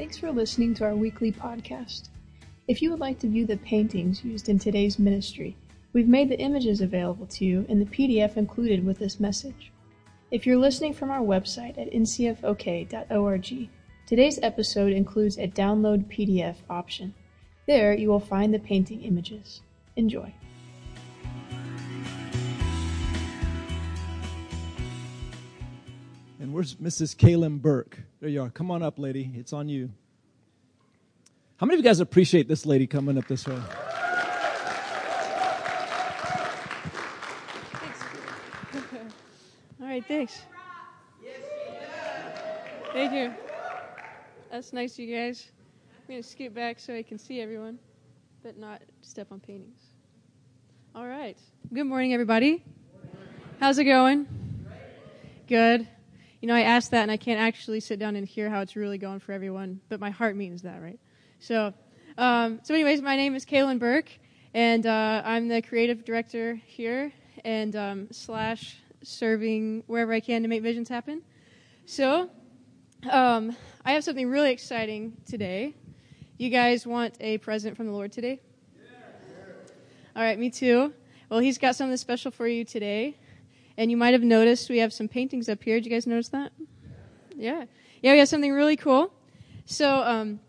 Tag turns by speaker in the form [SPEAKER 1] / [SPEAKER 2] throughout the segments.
[SPEAKER 1] Thanks for listening to our weekly podcast. If you would like to view the paintings used in today's ministry, we've made the images available to you in the PDF included with this message. If you're listening from our website at ncfok.org, today's episode includes a download PDF option. There you will find the painting images. Enjoy.
[SPEAKER 2] Where's Mrs. Kalyn Burke? There you are. Come on up, lady. It's on you. How many of you guys appreciate this lady coming up this way?
[SPEAKER 1] All right, thanks. Thank you. That's nice, you guys. I'm going to scoot back so I can see everyone, but not step on paintings. All right. Good morning, everybody. How's it going? Good. You know, I asked that and I can't actually sit down and hear how it's really going for everyone, but my heart means that, right? So, um, so anyways, my name is Kalyn Burke, and uh, I'm the creative director here, and um, slash serving wherever I can to make visions happen. So, um, I have something really exciting today. You guys want a present from the Lord today? All right, me too. Well, He's got something special for you today. And you might have noticed we have some paintings up here. Did you guys notice that? Yeah. Yeah, we have something really cool. So, um,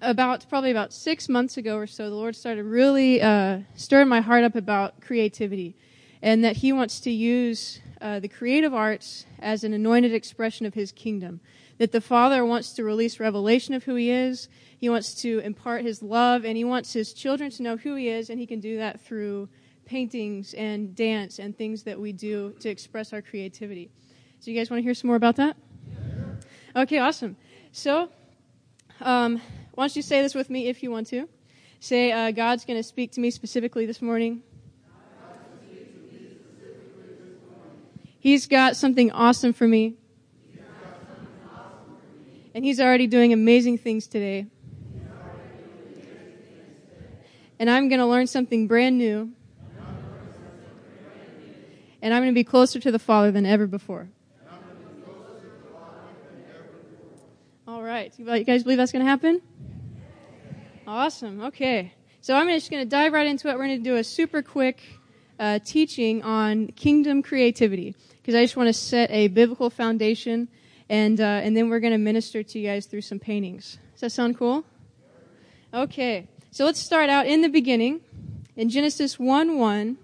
[SPEAKER 1] about probably about six months ago or so, the Lord started really uh, stirring my heart up about creativity, and that He wants to use uh, the creative arts as an anointed expression of His kingdom. That the Father wants to release revelation of who He is. He wants to impart His love, and He wants His children to know who He is, and He can do that through paintings and dance and things that we do to express our creativity. So, you guys want to hear some more about that? Okay, awesome. So, um, why don't you say this with me if you want to? Say, uh, God's going to speak to me specifically this morning. He's got something awesome for me. And He's already doing amazing things today. And I'm going to learn something brand new and I'm going to be closer to the Father than ever before. All right. You guys believe that's going to happen? Awesome. Okay. So I'm just going to dive right into it. We're going to do a super quick uh, teaching on kingdom creativity because I just want to set a biblical foundation, and uh, and then we're going to minister to you guys through some paintings. Does that sound cool? Okay. So let's start out in the beginning in Genesis 1 1.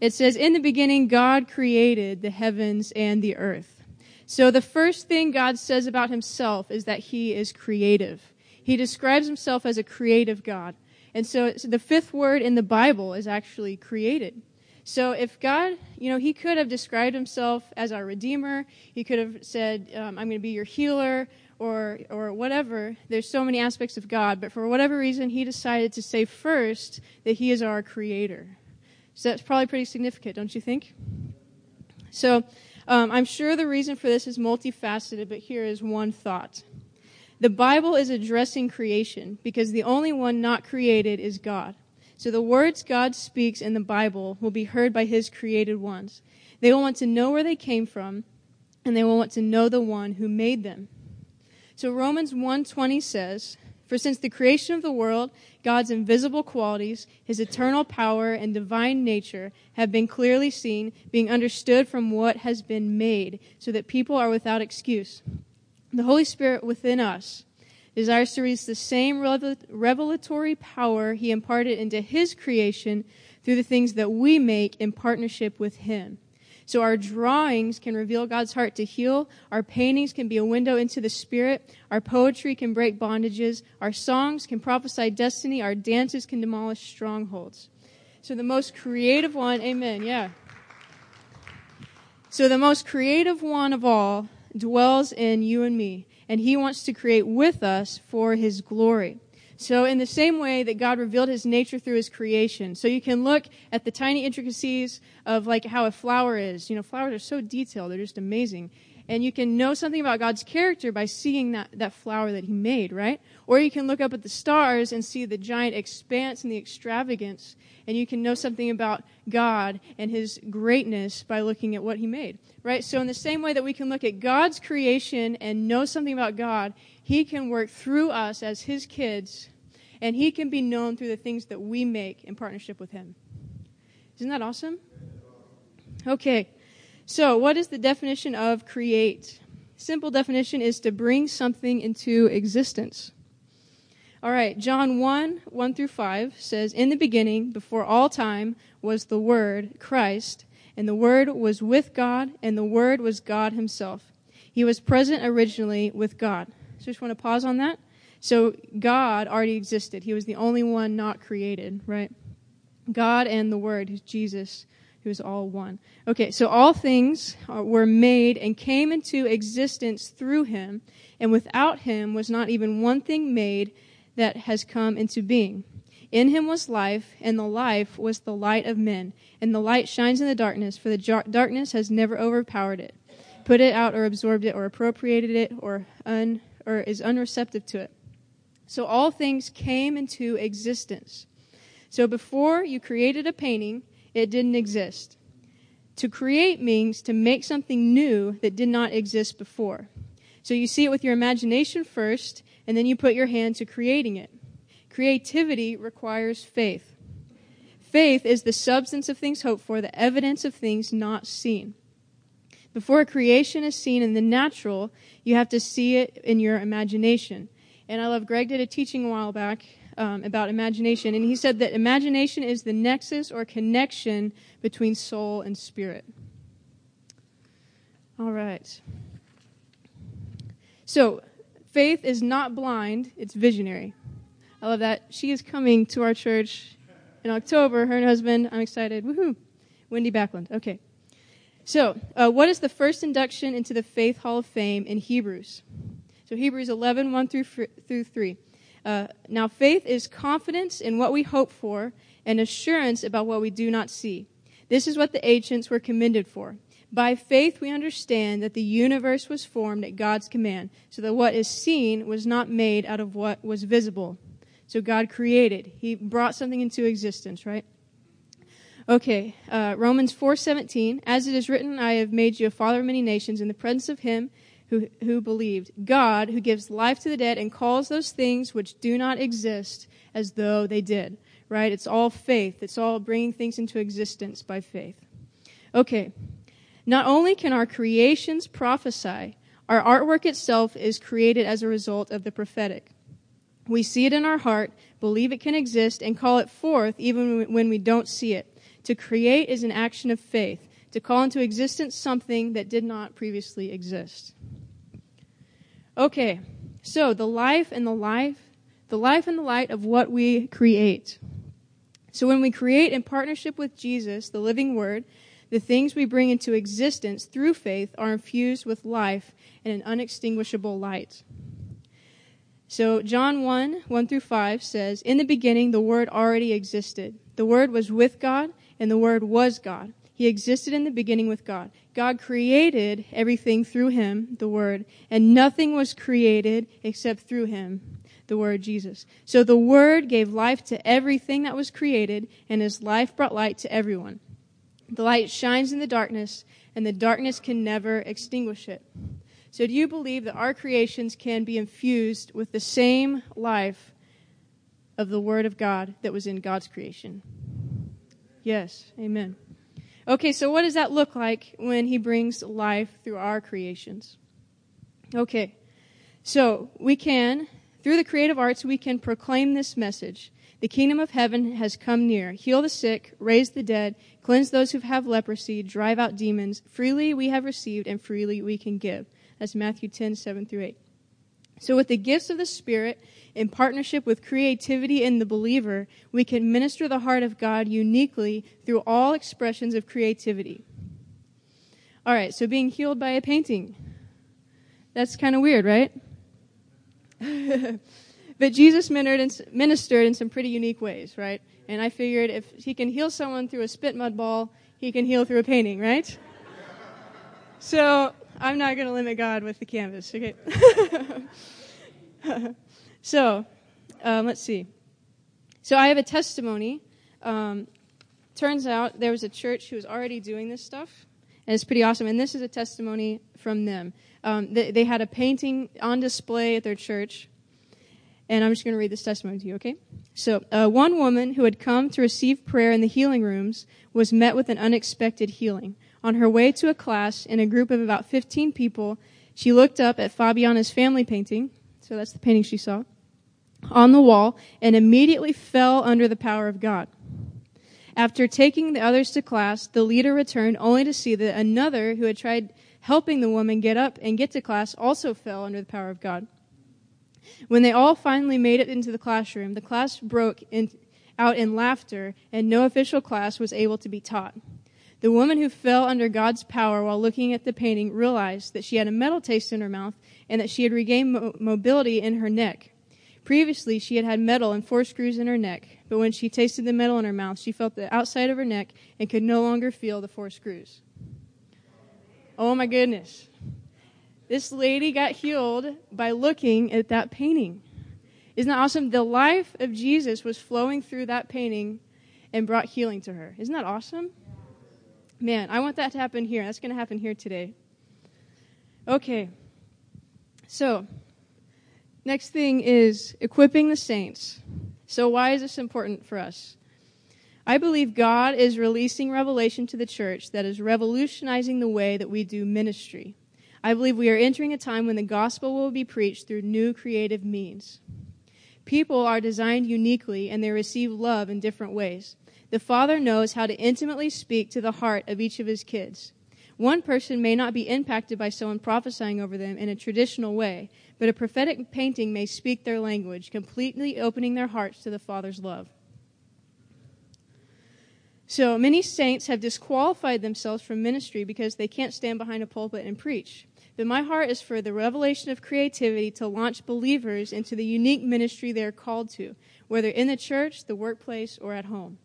[SPEAKER 1] It says, In the beginning, God created the heavens and the earth. So the first thing God says about himself is that he is creative. He describes himself as a creative God. And so, the fifth word in the Bible is actually created. So if God, you know, he could have described himself as our redeemer. He could have said, um, I'm going to be your healer or, or whatever. There's so many aspects of God. But for whatever reason, he decided to say first that he is our creator. So that's probably pretty significant, don't you think? So um, I'm sure the reason for this is multifaceted, but here is one thought. The Bible is addressing creation because the only one not created is God. So the words God speaks in the Bible will be heard by his created ones. They will want to know where they came from, and they will want to know the one who made them. So Romans 1:20 says, for since the creation of the world, God's invisible qualities, his eternal power and divine nature have been clearly seen, being understood from what has been made, so that people are without excuse. The Holy Spirit within us desires to release the same revelatory power he imparted into his creation through the things that we make in partnership with him. So our drawings can reveal God's heart to heal. Our paintings can be a window into the spirit. Our poetry can break bondages. Our songs can prophesy destiny. Our dances can demolish strongholds. So the most creative one, amen, yeah. So the most creative one of all dwells in you and me, and he wants to create with us for his glory. So, in the same way that God revealed his nature through his creation, so you can look at the tiny intricacies of like how a flower is. You know, flowers are so detailed, they're just amazing. And you can know something about God's character by seeing that, that flower that He made, right? Or you can look up at the stars and see the giant expanse and the extravagance. And you can know something about God and His greatness by looking at what He made, right? So, in the same way that we can look at God's creation and know something about God, He can work through us as His kids, and He can be known through the things that we make in partnership with Him. Isn't that awesome? Okay. So, what is the definition of create? Simple definition is to bring something into existence. All right, John 1 1 through 5 says, In the beginning, before all time, was the Word, Christ, and the Word was with God, and the Word was God Himself. He was present originally with God. So, just want to pause on that. So, God already existed, He was the only one not created, right? God and the Word, Jesus, who's all one. Okay, so all things were made and came into existence through him, and without him was not even one thing made that has come into being. In him was life, and the life was the light of men. And the light shines in the darkness, for the jar- darkness has never overpowered it, put it out, or absorbed it, or appropriated it, or, un- or is unreceptive to it. So all things came into existence. So before you created a painting, it didn't exist. To create means to make something new that did not exist before. So you see it with your imagination first, and then you put your hand to creating it. Creativity requires faith. Faith is the substance of things hoped for, the evidence of things not seen. Before creation is seen in the natural, you have to see it in your imagination. And I love Greg did a teaching a while back um, about imagination, and he said that imagination is the nexus or connection between soul and spirit. All right. So, faith is not blind, it's visionary. I love that. She is coming to our church in October, her and husband. I'm excited. Woohoo! Wendy Backlund. Okay. So, uh, what is the first induction into the Faith Hall of Fame in Hebrews? So, Hebrews 11, 1 through, through 3. Uh, now, faith is confidence in what we hope for and assurance about what we do not see. This is what the ancients were commended for. By faith, we understand that the universe was formed at God's command, so that what is seen was not made out of what was visible. So God created; He brought something into existence, right? Okay, uh, Romans four seventeen. As it is written, I have made you a father of many nations in the presence of Him who, who believed. God, who gives life to the dead and calls those things which do not exist as though they did. Right? It's all faith. It's all bringing things into existence by faith. Okay. Not only can our creations prophesy, our artwork itself is created as a result of the prophetic. We see it in our heart, believe it can exist, and call it forth even when we don't see it. To create is an action of faith, to call into existence something that did not previously exist. Okay, so the life and the life, the life and the light of what we create. So when we create in partnership with Jesus, the living word, the things we bring into existence through faith are infused with life and an unextinguishable light. So John 1, 1 through 5 says, In the beginning the Word already existed. The Word was with God, and the Word was God. He existed in the beginning with God. God created everything through him, the Word, and nothing was created except through him, the Word Jesus. So the Word gave life to everything that was created, and his life brought light to everyone. The light shines in the darkness, and the darkness can never extinguish it. So do you believe that our creations can be infused with the same life of the Word of God that was in God's creation? Yes. Amen. Okay, so what does that look like when he brings life through our creations? Okay, so we can, through the creative arts, we can proclaim this message. The kingdom of heaven has come near. Heal the sick, raise the dead, cleanse those who have leprosy, drive out demons. Freely we have received, and freely we can give. That's Matthew 10, 7 through 8. So, with the gifts of the Spirit, in partnership with creativity in the believer, we can minister the heart of God uniquely through all expressions of creativity. All right, so being healed by a painting. That's kind of weird, right? but Jesus ministered in some pretty unique ways, right? And I figured if he can heal someone through a spit mud ball, he can heal through a painting, right? So I'm not going to limit God with the canvas. Okay. so, um, let's see. So I have a testimony. Um, turns out there was a church who was already doing this stuff, and it's pretty awesome. And this is a testimony from them. Um, they, they, had a painting on display at their church, and I'm just going to read this testimony to you, okay? So, uh, one woman who had come to receive prayer in the healing rooms was met with an unexpected healing. On her way to a class in a group of about 15 people, she looked up at Fabiana's family painting. So that's the painting she saw on the wall and immediately fell under the power of God. After taking the others to class, the leader returned only to see that another who had tried helping the woman get up and get to class also fell under the power of God. When they all finally made it into the classroom, the class broke in, out in laughter and no official class was able to be taught. The woman who fell under God's power while looking at the painting realized that she had a metal taste in her mouth and that she had regained mo- mobility in her neck. Previously, she had had metal and four screws in her neck, but when she tasted the metal in her mouth, she felt the outside of her neck and could no longer feel the four screws. Oh my goodness. This lady got healed by looking at that painting. Isn't that awesome? The life of Jesus was flowing through that painting and brought healing to her. Isn't that awesome? Man, I want that to happen here. That's going to happen here today. Okay. So, next thing is equipping the saints. So, why is this important for us? I believe God is releasing revelation to the church that is revolutionizing the way that we do ministry. I believe we are entering a time when the gospel will be preached through new creative means. People are designed uniquely and they receive love in different ways. The Father knows how to intimately speak to the heart of each of his kids. One person may not be impacted by someone prophesying over them in a traditional way, but a prophetic painting may speak their language, completely opening their hearts to the Father's love. So many saints have disqualified themselves from ministry because they can't stand behind a pulpit and preach. But my heart is for the revelation of creativity to launch believers into the unique ministry they are called to, whether in the church, the workplace, or at home.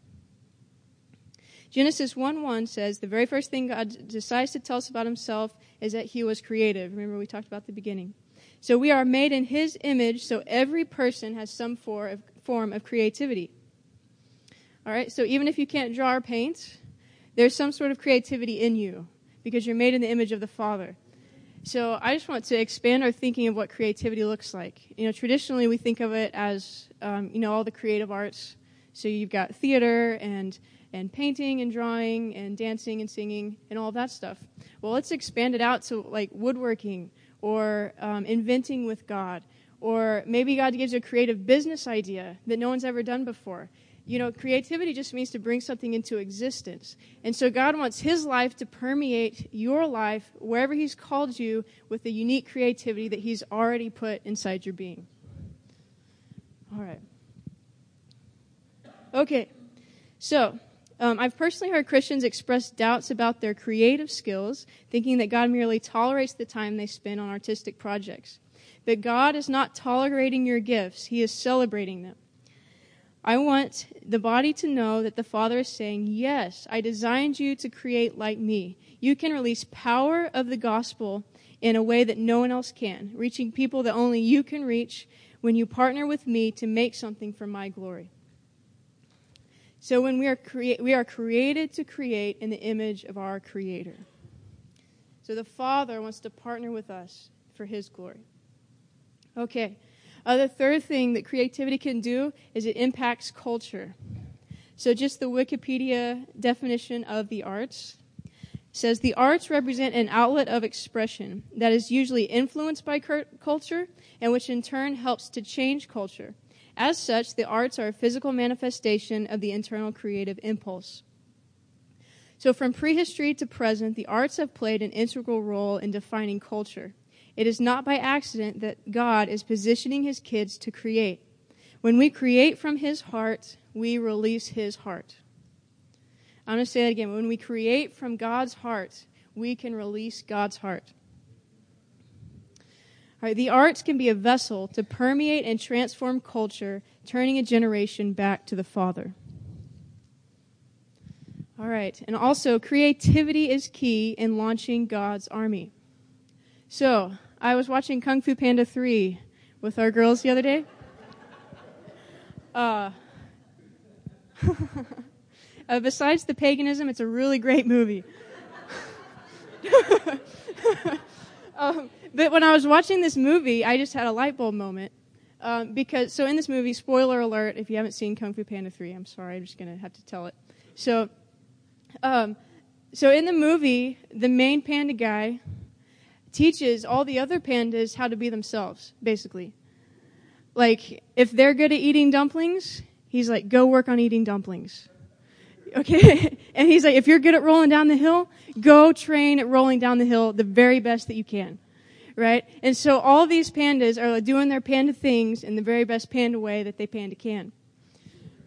[SPEAKER 1] Genesis 1 1 says the very first thing God decides to tell us about himself is that he was creative. Remember, we talked about the beginning. So we are made in his image, so every person has some form of creativity. All right, so even if you can't draw or paint, there's some sort of creativity in you because you're made in the image of the Father. So I just want to expand our thinking of what creativity looks like. You know, traditionally we think of it as, um, you know, all the creative arts. So you've got theater and and painting and drawing and dancing and singing and all that stuff. Well, let's expand it out to like woodworking or um, inventing with God, or maybe God gives you a creative business idea that no one's ever done before. You know, creativity just means to bring something into existence. And so God wants His life to permeate your life wherever He's called you with the unique creativity that He's already put inside your being. All right. Okay. So, um, I've personally heard Christians express doubts about their creative skills, thinking that God merely tolerates the time they spend on artistic projects. But God is not tolerating your gifts, He is celebrating them. I want the body to know that the Father is saying, Yes, I designed you to create like me. You can release power of the gospel in a way that no one else can, reaching people that only you can reach when you partner with me to make something for my glory. So when we are crea- we are created to create in the image of our creator. So the Father wants to partner with us for his glory. Okay. Uh, the third thing that creativity can do is it impacts culture. So just the Wikipedia definition of the arts says the arts represent an outlet of expression that is usually influenced by culture and which in turn helps to change culture. As such, the arts are a physical manifestation of the internal creative impulse. So, from prehistory to present, the arts have played an integral role in defining culture. It is not by accident that God is positioning his kids to create. When we create from his heart, we release his heart. I'm going to say that again. When we create from God's heart, we can release God's heart. Right, the arts can be a vessel to permeate and transform culture, turning a generation back to the Father. All right, and also creativity is key in launching God's army. So, I was watching Kung Fu Panda 3 with our girls the other day. Uh, uh, besides the paganism, it's a really great movie. um, but when I was watching this movie, I just had a light bulb moment. Um, because so in this movie, spoiler alert, if you haven't seen Kung Fu Panda 3, I'm sorry, I'm just gonna have to tell it. So, um, so in the movie, the main panda guy teaches all the other pandas how to be themselves, basically. Like, if they're good at eating dumplings, he's like, go work on eating dumplings. Okay? and he's like, if you're good at rolling down the hill, go train at rolling down the hill the very best that you can. Right? And so all these pandas are doing their panda things in the very best panda way that they panda can.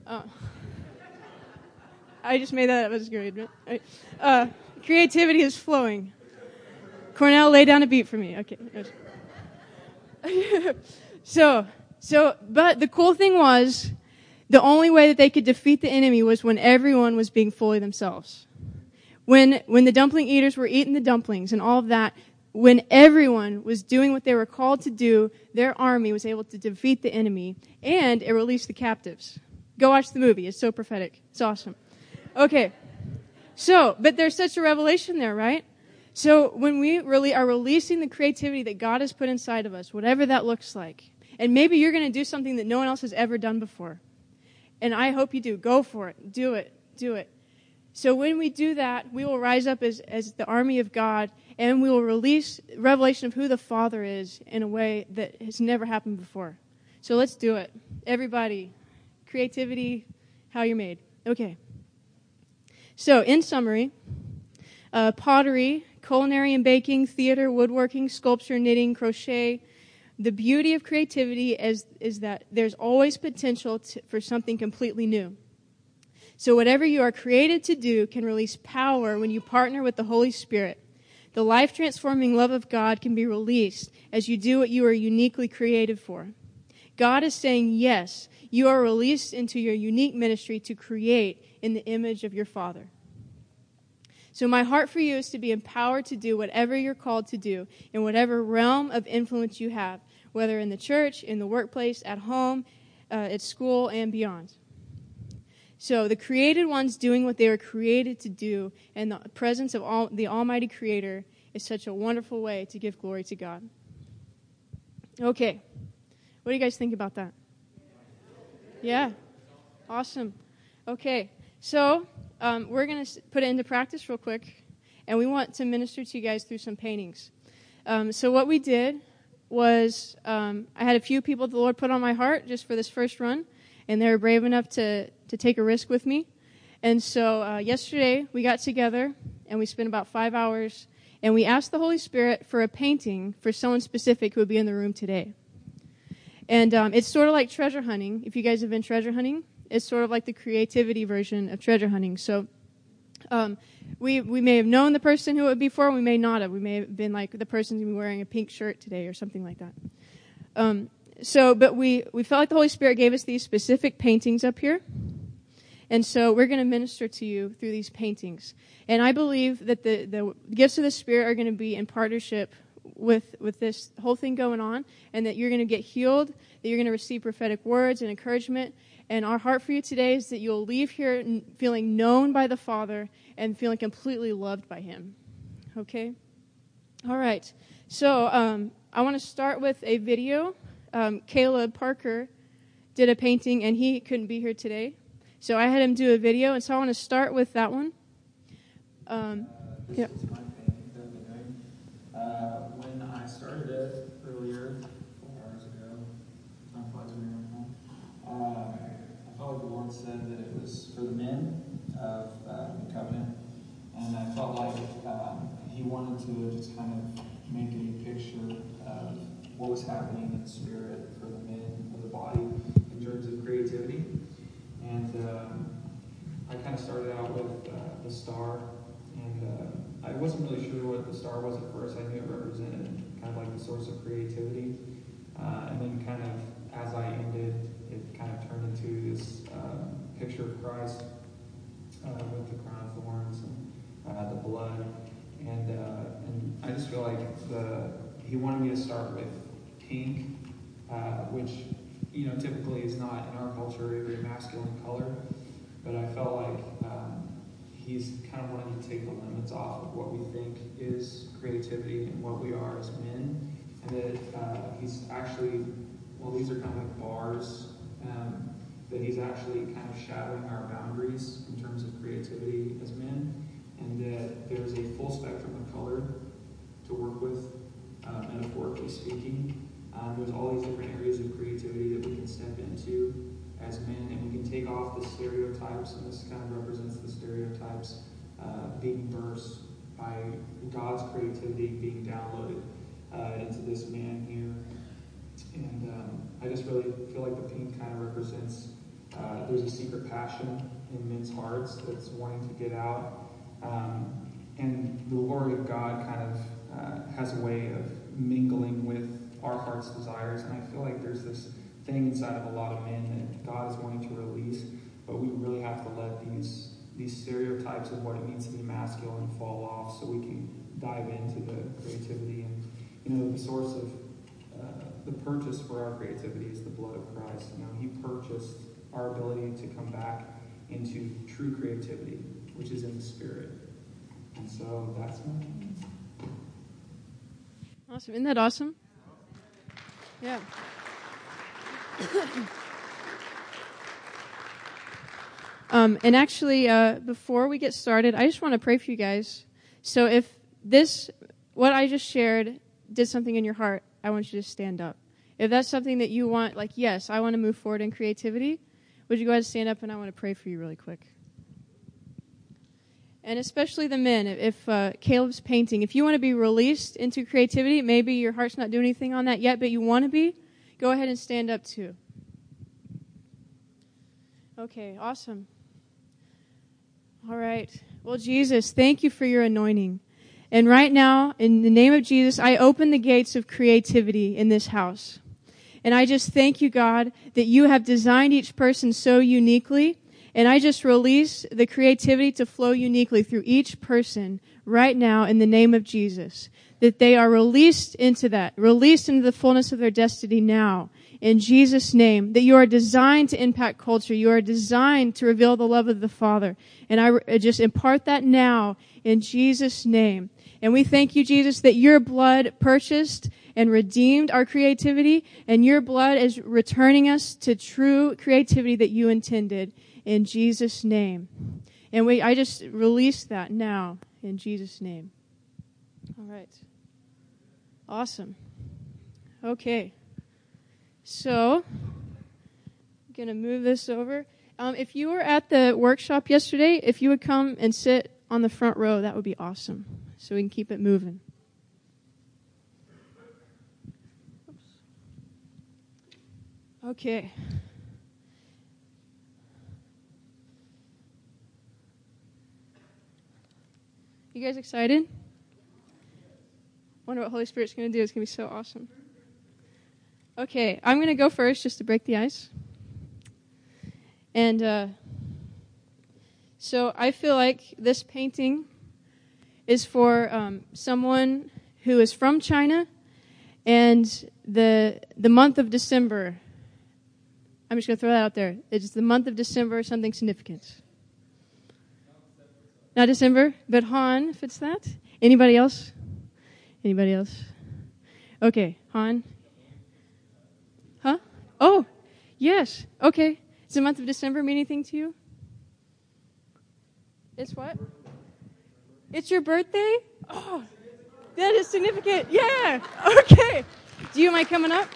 [SPEAKER 1] Uh, I just made that up. That's great. Right? Uh, creativity is flowing. Cornell, lay down a beat for me. Okay. so, so, but the cool thing was, the only way that they could defeat the enemy was when everyone was being fully themselves. When, when the dumpling eaters were eating the dumplings and all of that, when everyone was doing what they were called to do, their army was able to defeat the enemy and it released the captives. Go watch the movie. It's so prophetic. It's awesome. Okay. So, but there's such a revelation there, right? So when we really are releasing the creativity that God has put inside of us, whatever that looks like, and maybe you're going to do something that no one else has ever done before. And I hope you do. Go for it. Do it. Do it. So when we do that, we will rise up as, as the army of God and we will release revelation of who the Father is in a way that has never happened before. So let's do it. Everybody, creativity, how you're made. Okay. So, in summary, uh, pottery, culinary and baking, theater, woodworking, sculpture, knitting, crochet. The beauty of creativity is, is that there's always potential to, for something completely new. So, whatever you are created to do can release power when you partner with the Holy Spirit. The life transforming love of God can be released as you do what you are uniquely created for. God is saying, yes, you are released into your unique ministry to create in the image of your Father. So, my heart for you is to be empowered to do whatever you're called to do in whatever realm of influence you have, whether in the church, in the workplace, at home, uh, at school, and beyond. So, the created ones doing what they were created to do in the presence of all, the Almighty Creator is such a wonderful way to give glory to God. Okay. What do you guys think about that? Yeah. Awesome. Okay. So, um, we're going to put it into practice real quick, and we want to minister to you guys through some paintings. Um, so, what we did was um, I had a few people the Lord put on my heart just for this first run, and they were brave enough to, to take a risk with me. And so, uh, yesterday we got together and we spent about five hours, and we asked the Holy Spirit for a painting for someone specific who would be in the room today. And um, it's sort of like treasure hunting. If you guys have been treasure hunting, it's sort of like the creativity version of treasure hunting. So um, we we may have known the person who it would be for, we may not have. We may have been like the person be wearing a pink shirt today or something like that. Um, so, but we we felt like the Holy Spirit gave us these specific paintings up here. And so we're going to minister to you through these paintings. And I believe that the, the gifts of the Spirit are going to be in partnership with, with this whole thing going on, and that you're going to get healed, that you're going to receive prophetic words and encouragement, and our heart for you today is that you'll leave here feeling known by the Father and feeling completely loved by Him. Okay? All right. So um, I want to start with a video. Um, Caleb Parker did a painting, and he couldn't be here today. So I had him do a video, and so I want to start with that one. Um,
[SPEAKER 3] yeah. Uh, when I started it earlier, four hours ago, time flies when you're home. Uh, felt like the Lord said that it was for the men of uh, the covenant, and I felt like um, He wanted to just kind of make a picture of what was happening in spirit for the men of the body in terms of creativity. And um, I kind of started out with uh, the star, and uh, I wasn't really sure what the star was at first. I knew it represented kind of like the source of creativity, uh, and then kind of as I ended it kind of turned into this uh, picture of Christ uh, with the crown of thorns and uh, the blood. And, uh, and I just feel like the he wanted me to start with pink, uh, which you know typically is not in our culture a very masculine color, but I felt like um, he's kind of wanting to take the limits off of what we think is creativity and what we are as men, and that uh, he's actually well, these are kind of like bars. Um, that he's actually kind of shadowing our boundaries in terms of creativity as men, and that there's a full spectrum of color to work with, uh, metaphorically speaking. Um, there's all these different areas of creativity that we can step into as men, and we can take off the stereotypes, and this kind of represents the stereotypes uh, being burst by God's creativity being downloaded uh, into this man here. And um, I just really feel like the pink kind of represents uh, there's a secret passion in men's hearts that's wanting to get out. Um, and the glory of God kind of uh, has a way of mingling with our heart's desires. And I feel like there's this thing inside of a lot of men that God is wanting to release, but we really have to let these these stereotypes of what it means to be masculine fall off so we can dive into the creativity and you know the source of uh, the purchase for our creativity is the blood of Christ. You know, He purchased our ability to come back into true creativity, which is in the spirit. And so that's my.
[SPEAKER 1] Awesome. Isn't that awesome? Yeah. um, and actually, uh, before we get started, I just want to pray for you guys. So if this, what I just shared, did something in your heart, I want you to stand up. If that's something that you want, like, yes, I want to move forward in creativity, would you go ahead and stand up and I want to pray for you really quick? And especially the men, if uh, Caleb's painting, if you want to be released into creativity, maybe your heart's not doing anything on that yet, but you want to be, go ahead and stand up too. Okay, awesome. All right. Well, Jesus, thank you for your anointing. And right now, in the name of Jesus, I open the gates of creativity in this house. And I just thank you, God, that you have designed each person so uniquely. And I just release the creativity to flow uniquely through each person right now in the name of Jesus. That they are released into that, released into the fullness of their destiny now. In Jesus' name, that you are designed to impact culture. You are designed to reveal the love of the Father. And I just impart that now in Jesus' name. And we thank you, Jesus, that your blood purchased and redeemed our creativity, and your blood is returning us to true creativity that you intended in Jesus' name. And we, I just release that now in Jesus' name. All right. Awesome. Okay. So, I'm going to move this over. Um, if you were at the workshop yesterday, if you would come and sit on the front row, that would be awesome. So we can keep it moving. Okay. You guys excited? Wonder what Holy Spirit's going to do. It's going to be so awesome. Okay, I'm going to go first just to break the ice. And uh, so I feel like this painting is for um, someone who is from China, and the the month of December I'm just going to throw that out there. It's the month of December, something significant. Not December, but Han fits that. Anybody else? Anybody else? Okay, Han. Huh? Oh, yes. Okay. Does the month of December mean anything to you? It's what? It's your birthday? Oh, that is significant. Yeah. Okay. Do you mind coming up?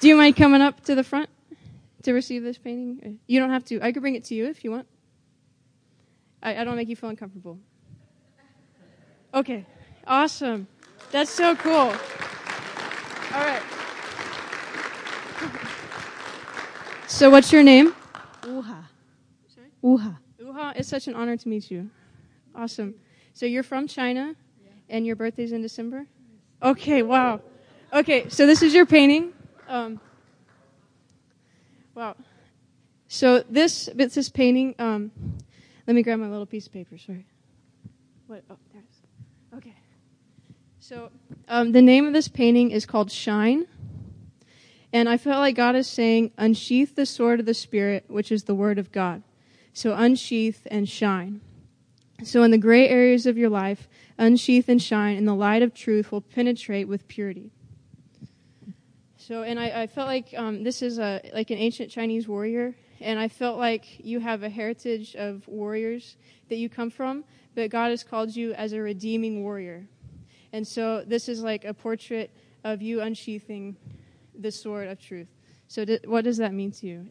[SPEAKER 1] Do you mind coming up to the front? to receive this painting? You don't have to. I could bring it to you if you want. I, I don't make you feel uncomfortable. Okay, awesome. That's so cool. All right. So, what's your name?
[SPEAKER 4] Uha.
[SPEAKER 1] Sorry?
[SPEAKER 4] Uha.
[SPEAKER 1] Uha, it's such an honor to meet you. Awesome. So, you're from China, and your birthday's in December? Okay, wow. Okay, so this is your painting. Um, Wow. So this this painting. Um, let me grab my little piece of paper. Sorry. What? Oh, there's. Okay. So Um, the name of this painting is called Shine. And I felt like God is saying, unsheath the sword of the Spirit, which is the Word of God. So unsheath and shine. So in the gray areas of your life, unsheath and shine, and the light of truth will penetrate with purity. So, and I, I felt like um, this is a like an ancient Chinese warrior, and I felt like you have a heritage of warriors that you come from, but God has called you as a redeeming warrior. And so this is like a portrait of you unsheathing the sword of truth. So, what does that mean to you?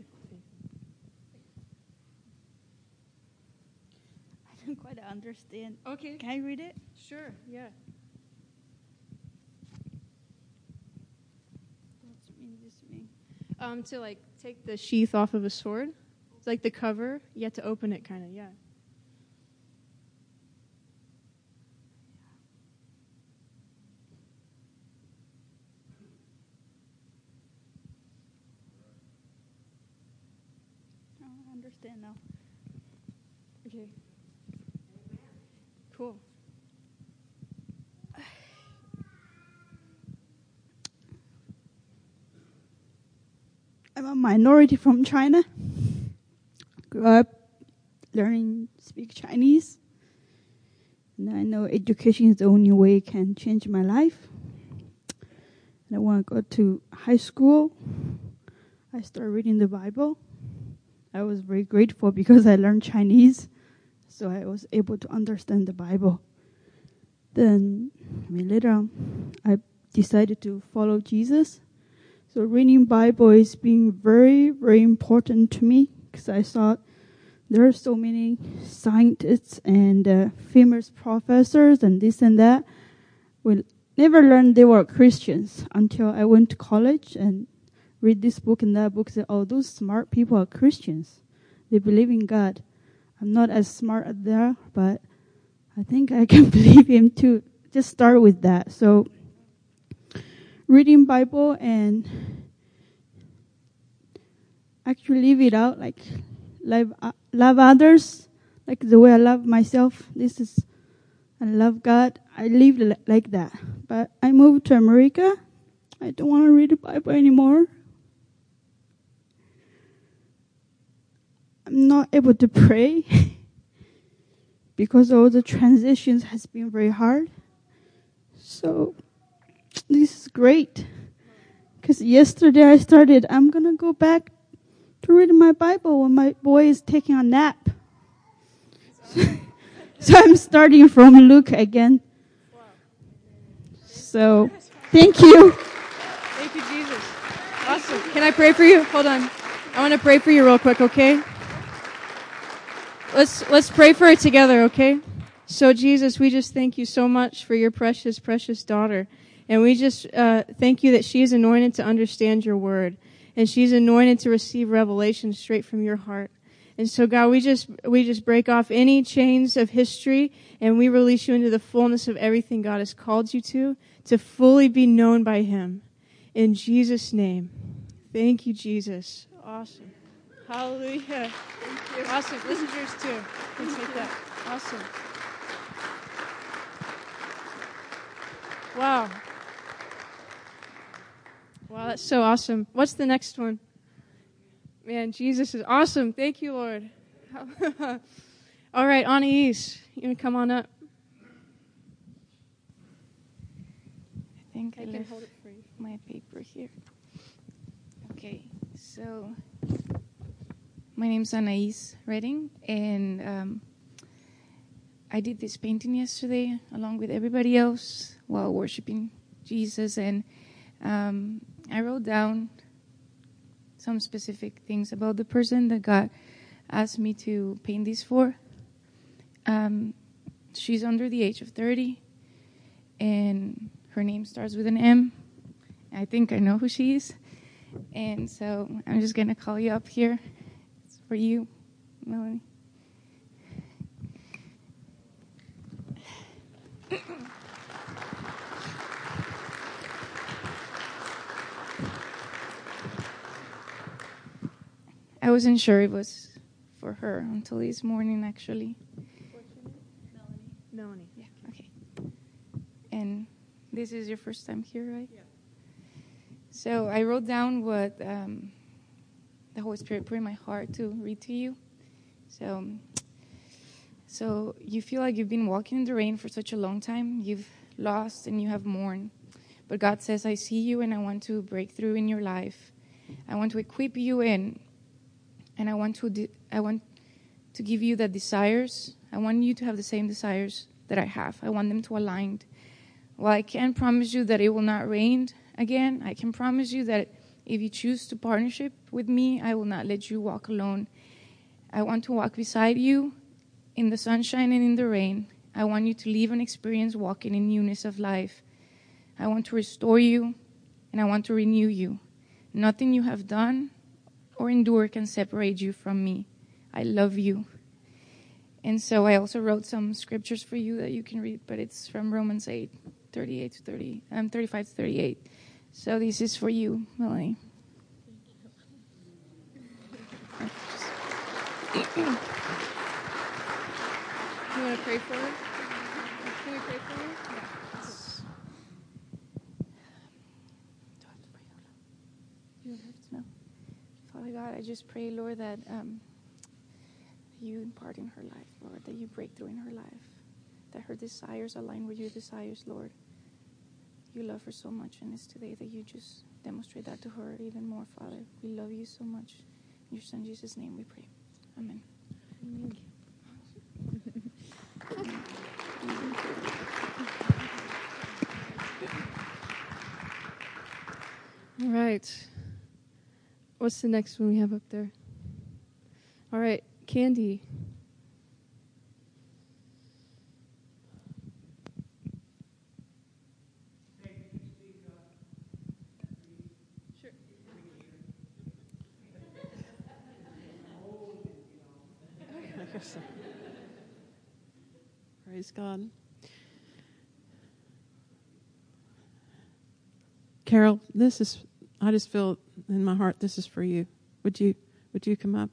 [SPEAKER 4] I don't quite understand.
[SPEAKER 1] Okay.
[SPEAKER 4] Can I read it?
[SPEAKER 1] Sure. Yeah.
[SPEAKER 4] What mean this mean?
[SPEAKER 1] Um, to like take the sheath off of a sword. It's like the cover. You have to open it, kind of. Yeah.
[SPEAKER 4] I'm a minority from China. Grew up learning speak Chinese. And I know education is the only way it can change my life. And when I want to go to high school. I started reading the Bible. I was very grateful because I learned Chinese, so I was able to understand the Bible. Then, I mean, later on, I decided to follow Jesus. So reading Bible is being very, very important to me because I thought there are so many scientists and uh, famous professors and this and that. We never learned they were Christians until I went to college and read this book and that book. Said, "Oh, those smart people are Christians. They believe in God. I'm not as smart as they are, but I think I can believe Him too." Just start with that. So reading Bible and actually live it out, like love, uh, love others, like the way I love myself. This is, I love God. I live li- like that. But I moved to America. I don't want to read the Bible anymore. I'm not able to pray because all the transitions has been very hard. So this is great. Because yesterday I started, I'm going to go back to reading my Bible when my boy is taking a nap. so I'm starting from Luke again. So thank you.
[SPEAKER 1] Thank you, Jesus. Awesome. Can I pray for you? Hold on. I want to pray for you real quick, okay? Let's let's pray for it together, okay? So Jesus, we just thank you so much for your precious, precious daughter. And we just uh, thank you that she is anointed to understand your word. And she's anointed to receive revelation straight from your heart. And so God, we just, we just break off any chains of history and we release you into the fullness of everything God has called you to, to fully be known by Him. In Jesus' name. Thank you, Jesus. Awesome. Hallelujah. Awesome. This is yours too. Take that. Awesome. Wow. Wow, that's so awesome. What's the next one? Man, Jesus is awesome. Thank you, Lord. All right, Anais, you to come on up?
[SPEAKER 5] I think I,
[SPEAKER 1] I can
[SPEAKER 5] left
[SPEAKER 1] hold it for you.
[SPEAKER 5] my paper here. Okay, so my name's Anais Redding, and um, I did this painting yesterday along with everybody else while worshiping Jesus, and um, I wrote down some specific things about the person that God asked me to paint this for. Um, she's under the age of 30, and her name starts with an M. I think I know who she is. And so I'm just going to call you up here. It's for you, Melanie. I wasn't sure it was for her until this morning, actually.
[SPEAKER 1] Melanie. Melanie.
[SPEAKER 5] Yeah, okay. And This is your first time here, right? Yeah. So I wrote down what um, the Holy Spirit put in my heart to read to you. So, so you feel like you've been walking in the rain for such a long time. You've lost and you have mourned. But God says, I see you and I want to break through in your life. I want to equip you in, and I want to, de- I want to give you the desires. I want you to have the same desires that I have. I want them to align. Well, I can't promise you that it will not rain again, I can promise you that if you choose to partnership with me, I will not let you walk alone. I want to walk beside you in the sunshine and in the rain. I want you to live an experience walking in newness of life. I want to restore you and I want to renew you. Nothing you have done or endure can separate you from me. I love you. And so I also wrote some scriptures for you that you can read, but it's from Romans 8, 38 to 30, um, 35 to 38. So this is for you, Melanie.
[SPEAKER 1] you want to pray for her? Can we pray for her?
[SPEAKER 5] Father God, I just pray, Lord, that um, you impart in her life, Lord, that you break through in her life, that her desires align with your desires, Lord. You love her so much, and it's today that you just demonstrate that to her even more, Father. We love you so much. In your Son Jesus' name we pray. Amen.
[SPEAKER 1] All right. What's the next one we have up there? All right, Candy.
[SPEAKER 6] Praise God. Carol, this is I just feel in my heart this is for you. Would you would you come up?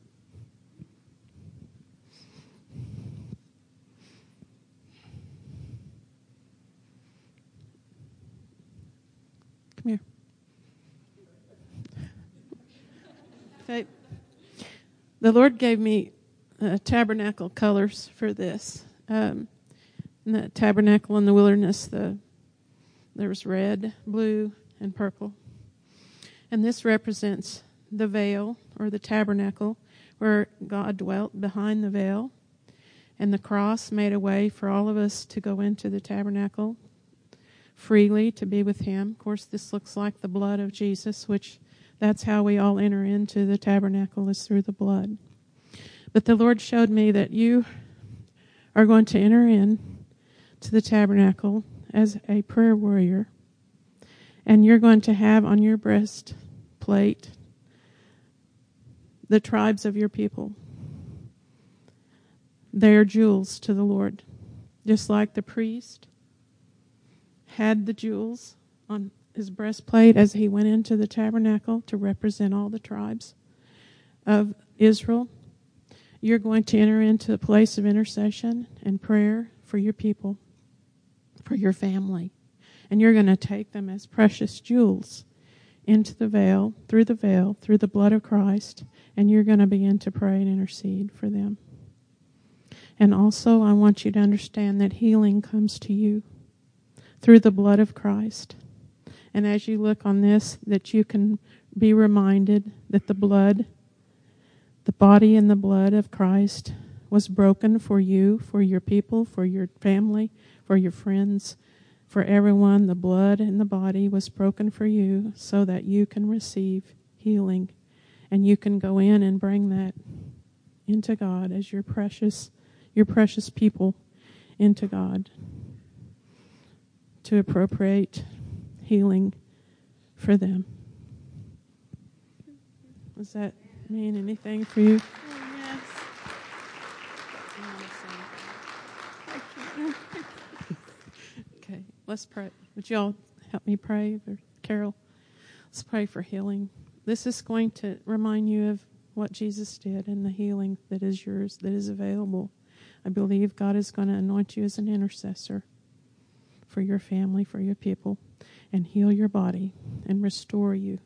[SPEAKER 6] Come here. Okay. The Lord gave me uh, tabernacle colors for this. Um, the tabernacle in the wilderness, the there was red, blue, and purple. And this represents the veil or the tabernacle where God dwelt behind the veil. And the cross made a way for all of us to go into the tabernacle freely to be with Him. Of course, this looks like the blood of Jesus, which that's how we all enter into the tabernacle is through the blood. But the Lord showed me that you are going to enter in to the tabernacle as a prayer warrior and you're going to have on your the tribes of your people. They are jewels to the Lord. Just like the priest had the jewels on his breastplate as he went into the tabernacle to represent all the tribes of Israel. You're going to enter into a place of intercession and prayer for your people, for your family and you're going to take them as precious jewels into the veil, through the veil, through the blood of Christ, and you're going to begin to pray and intercede for them. And also, I want you to understand that healing comes to you through the blood of Christ. And as you look on this, that you can be reminded that the blood, the body and the blood of Christ was broken for you, for your people, for your family, for your friends, for everyone, the blood in the body was broken for you so that you can receive healing and you can go in and bring that into God as your precious your precious people into God to appropriate healing for them. Does that mean anything for you? Let's pray. Would you all help me pray? Carol, let's pray for healing. This is going to remind you of what Jesus did and the healing that is yours, that is available. I believe God is going to anoint you as an intercessor for your family, for your people, and heal your body and restore you.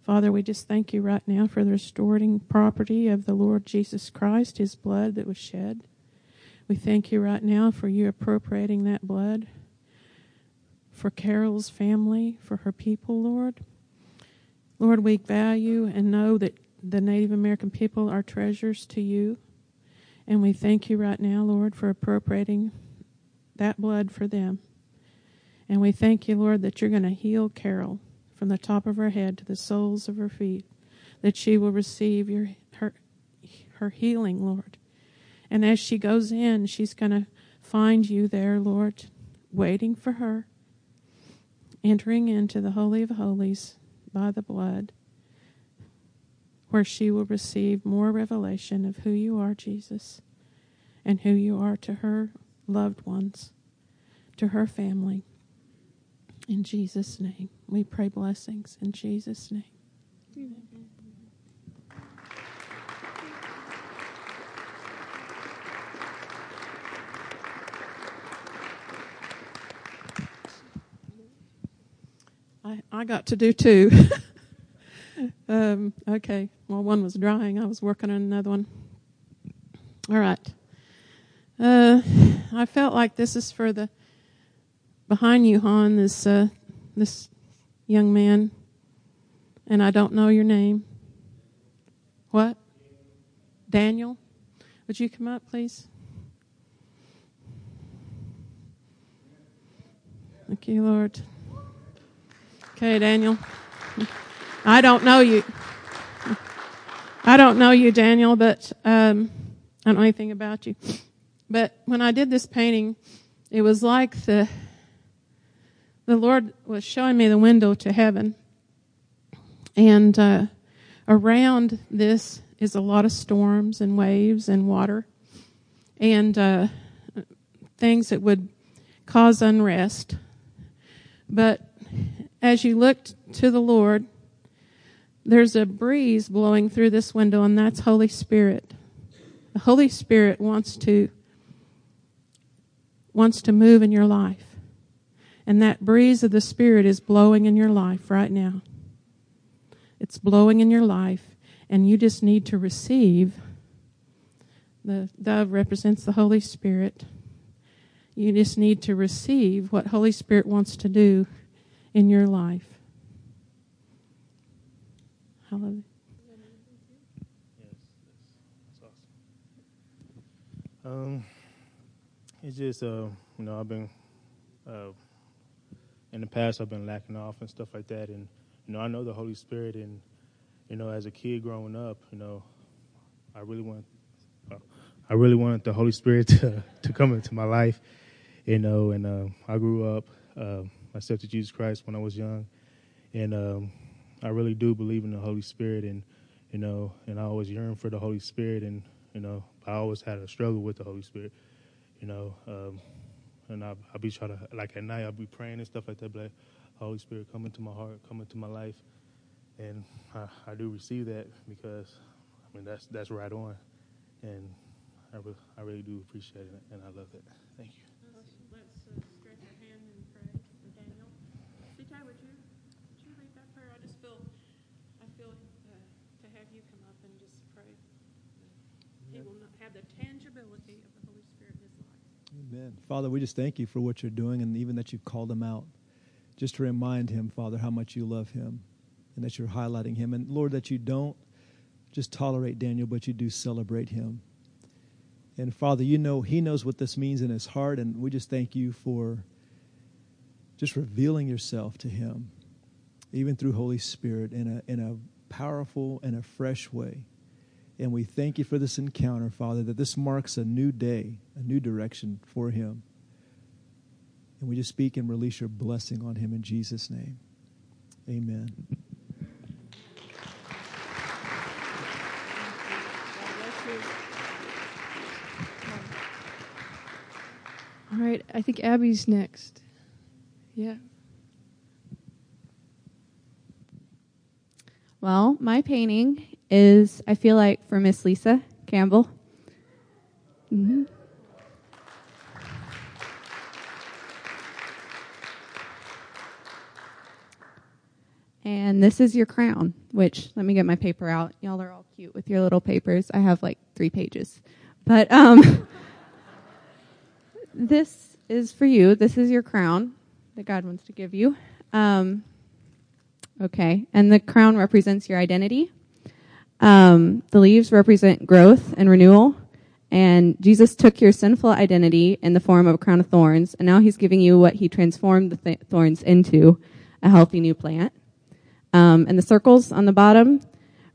[SPEAKER 6] Father, we just thank you right now for the restoring property of the Lord Jesus Christ, his blood that was shed. We thank you right now for you appropriating that blood for Carol's family, for her people, Lord. Lord, we value and know that the Native American people are treasures to you. And we thank you right now, Lord, for appropriating that blood for them. And we thank you, Lord, that you're going to heal Carol from the top of her head to the soles of her feet, that she will receive your her her healing, Lord. And as she goes in, she's going to find you there, Lord, waiting for her, entering into the Holy of Holies by the blood, where she will receive more revelation of who you are, Jesus, and who you are to her loved ones, to her family. In Jesus' name, we pray blessings. In Jesus' name. I, I got to do two. um, okay. Well, one was drying. I was working on another one. All right. Uh, I felt like this is for the behind you, Han. This uh, this young man, and I don't know your name. What? Daniel. Would you come up, please? Thank you, Lord. Okay, Daniel. I don't know you. I don't know you, Daniel, but um, I don't know anything about you. But when I did this painting, it was like the the Lord was showing me the window to heaven, and uh, around this is a lot of storms and waves and water, and uh, things that would cause unrest. But as you look to the Lord, there's a breeze blowing through this window, and that's Holy Spirit. The Holy Spirit wants to wants to move in your life. And that breeze of the Spirit is blowing in your life right now. It's blowing in your life, and you just need to receive. The dove represents the Holy Spirit. You just need to receive what Holy Spirit wants to do in your life. Hallelujah.
[SPEAKER 7] Yes, awesome. Um, it's just uh, you know, I've been uh, in the past I've been lacking off and stuff like that, and you know, I know the Holy Spirit, and you know, as a kid growing up, you know, I really want, I really wanted the Holy Spirit to to come into my life, you know, and uh, I grew up, uh, I accepted Jesus Christ when I was young, and um, I really do believe in the Holy Spirit, and you know, and I always yearn for the Holy Spirit, and you know, I always had a struggle with the Holy Spirit, you know, um, and I I be trying to like at night I'll be praying and stuff like that, but like, Holy Spirit come into my heart, come into my life, and I, I do receive that because I mean that's that's right on, and I I really do appreciate it, and I love it. Thank you.
[SPEAKER 6] Let's, let's uh, stretch our hand and pray for Daniel. CJ, would you, would you lead that prayer? I just feel, I feel uh, to have you come up and just pray. He will not have the tangibility of the Holy Spirit in his life.
[SPEAKER 2] Amen. Father, we just thank you for what you're doing and even that you've called him out. Just to remind him, Father, how much you love him and that you're highlighting him. And Lord, that you don't just tolerate Daniel, but you do celebrate him. And Father, you know he knows what this means in his heart, and we just thank you for just revealing yourself to him, even through Holy Spirit, in a in a powerful and a fresh way. And we thank you for this encounter, Father, that this marks a new day, a new direction for him. And we just speak and release your blessing on him in Jesus' name. Amen.
[SPEAKER 1] All right, I think Abby's next. Yeah.
[SPEAKER 8] Well, my painting is, I feel like, for Miss Lisa Campbell. Mm-hmm. And this is your crown, which let me get my paper out. Y'all are all cute with your little papers. I have like three pages. But um, this is for you. This is your crown that God wants to give you. Um, okay. And the crown represents your identity. Um, the leaves represent growth and renewal. And Jesus took your sinful identity in the form of a crown of thorns, and now he's giving you what he transformed the th- thorns into a healthy new plant. Um, and the circles on the bottom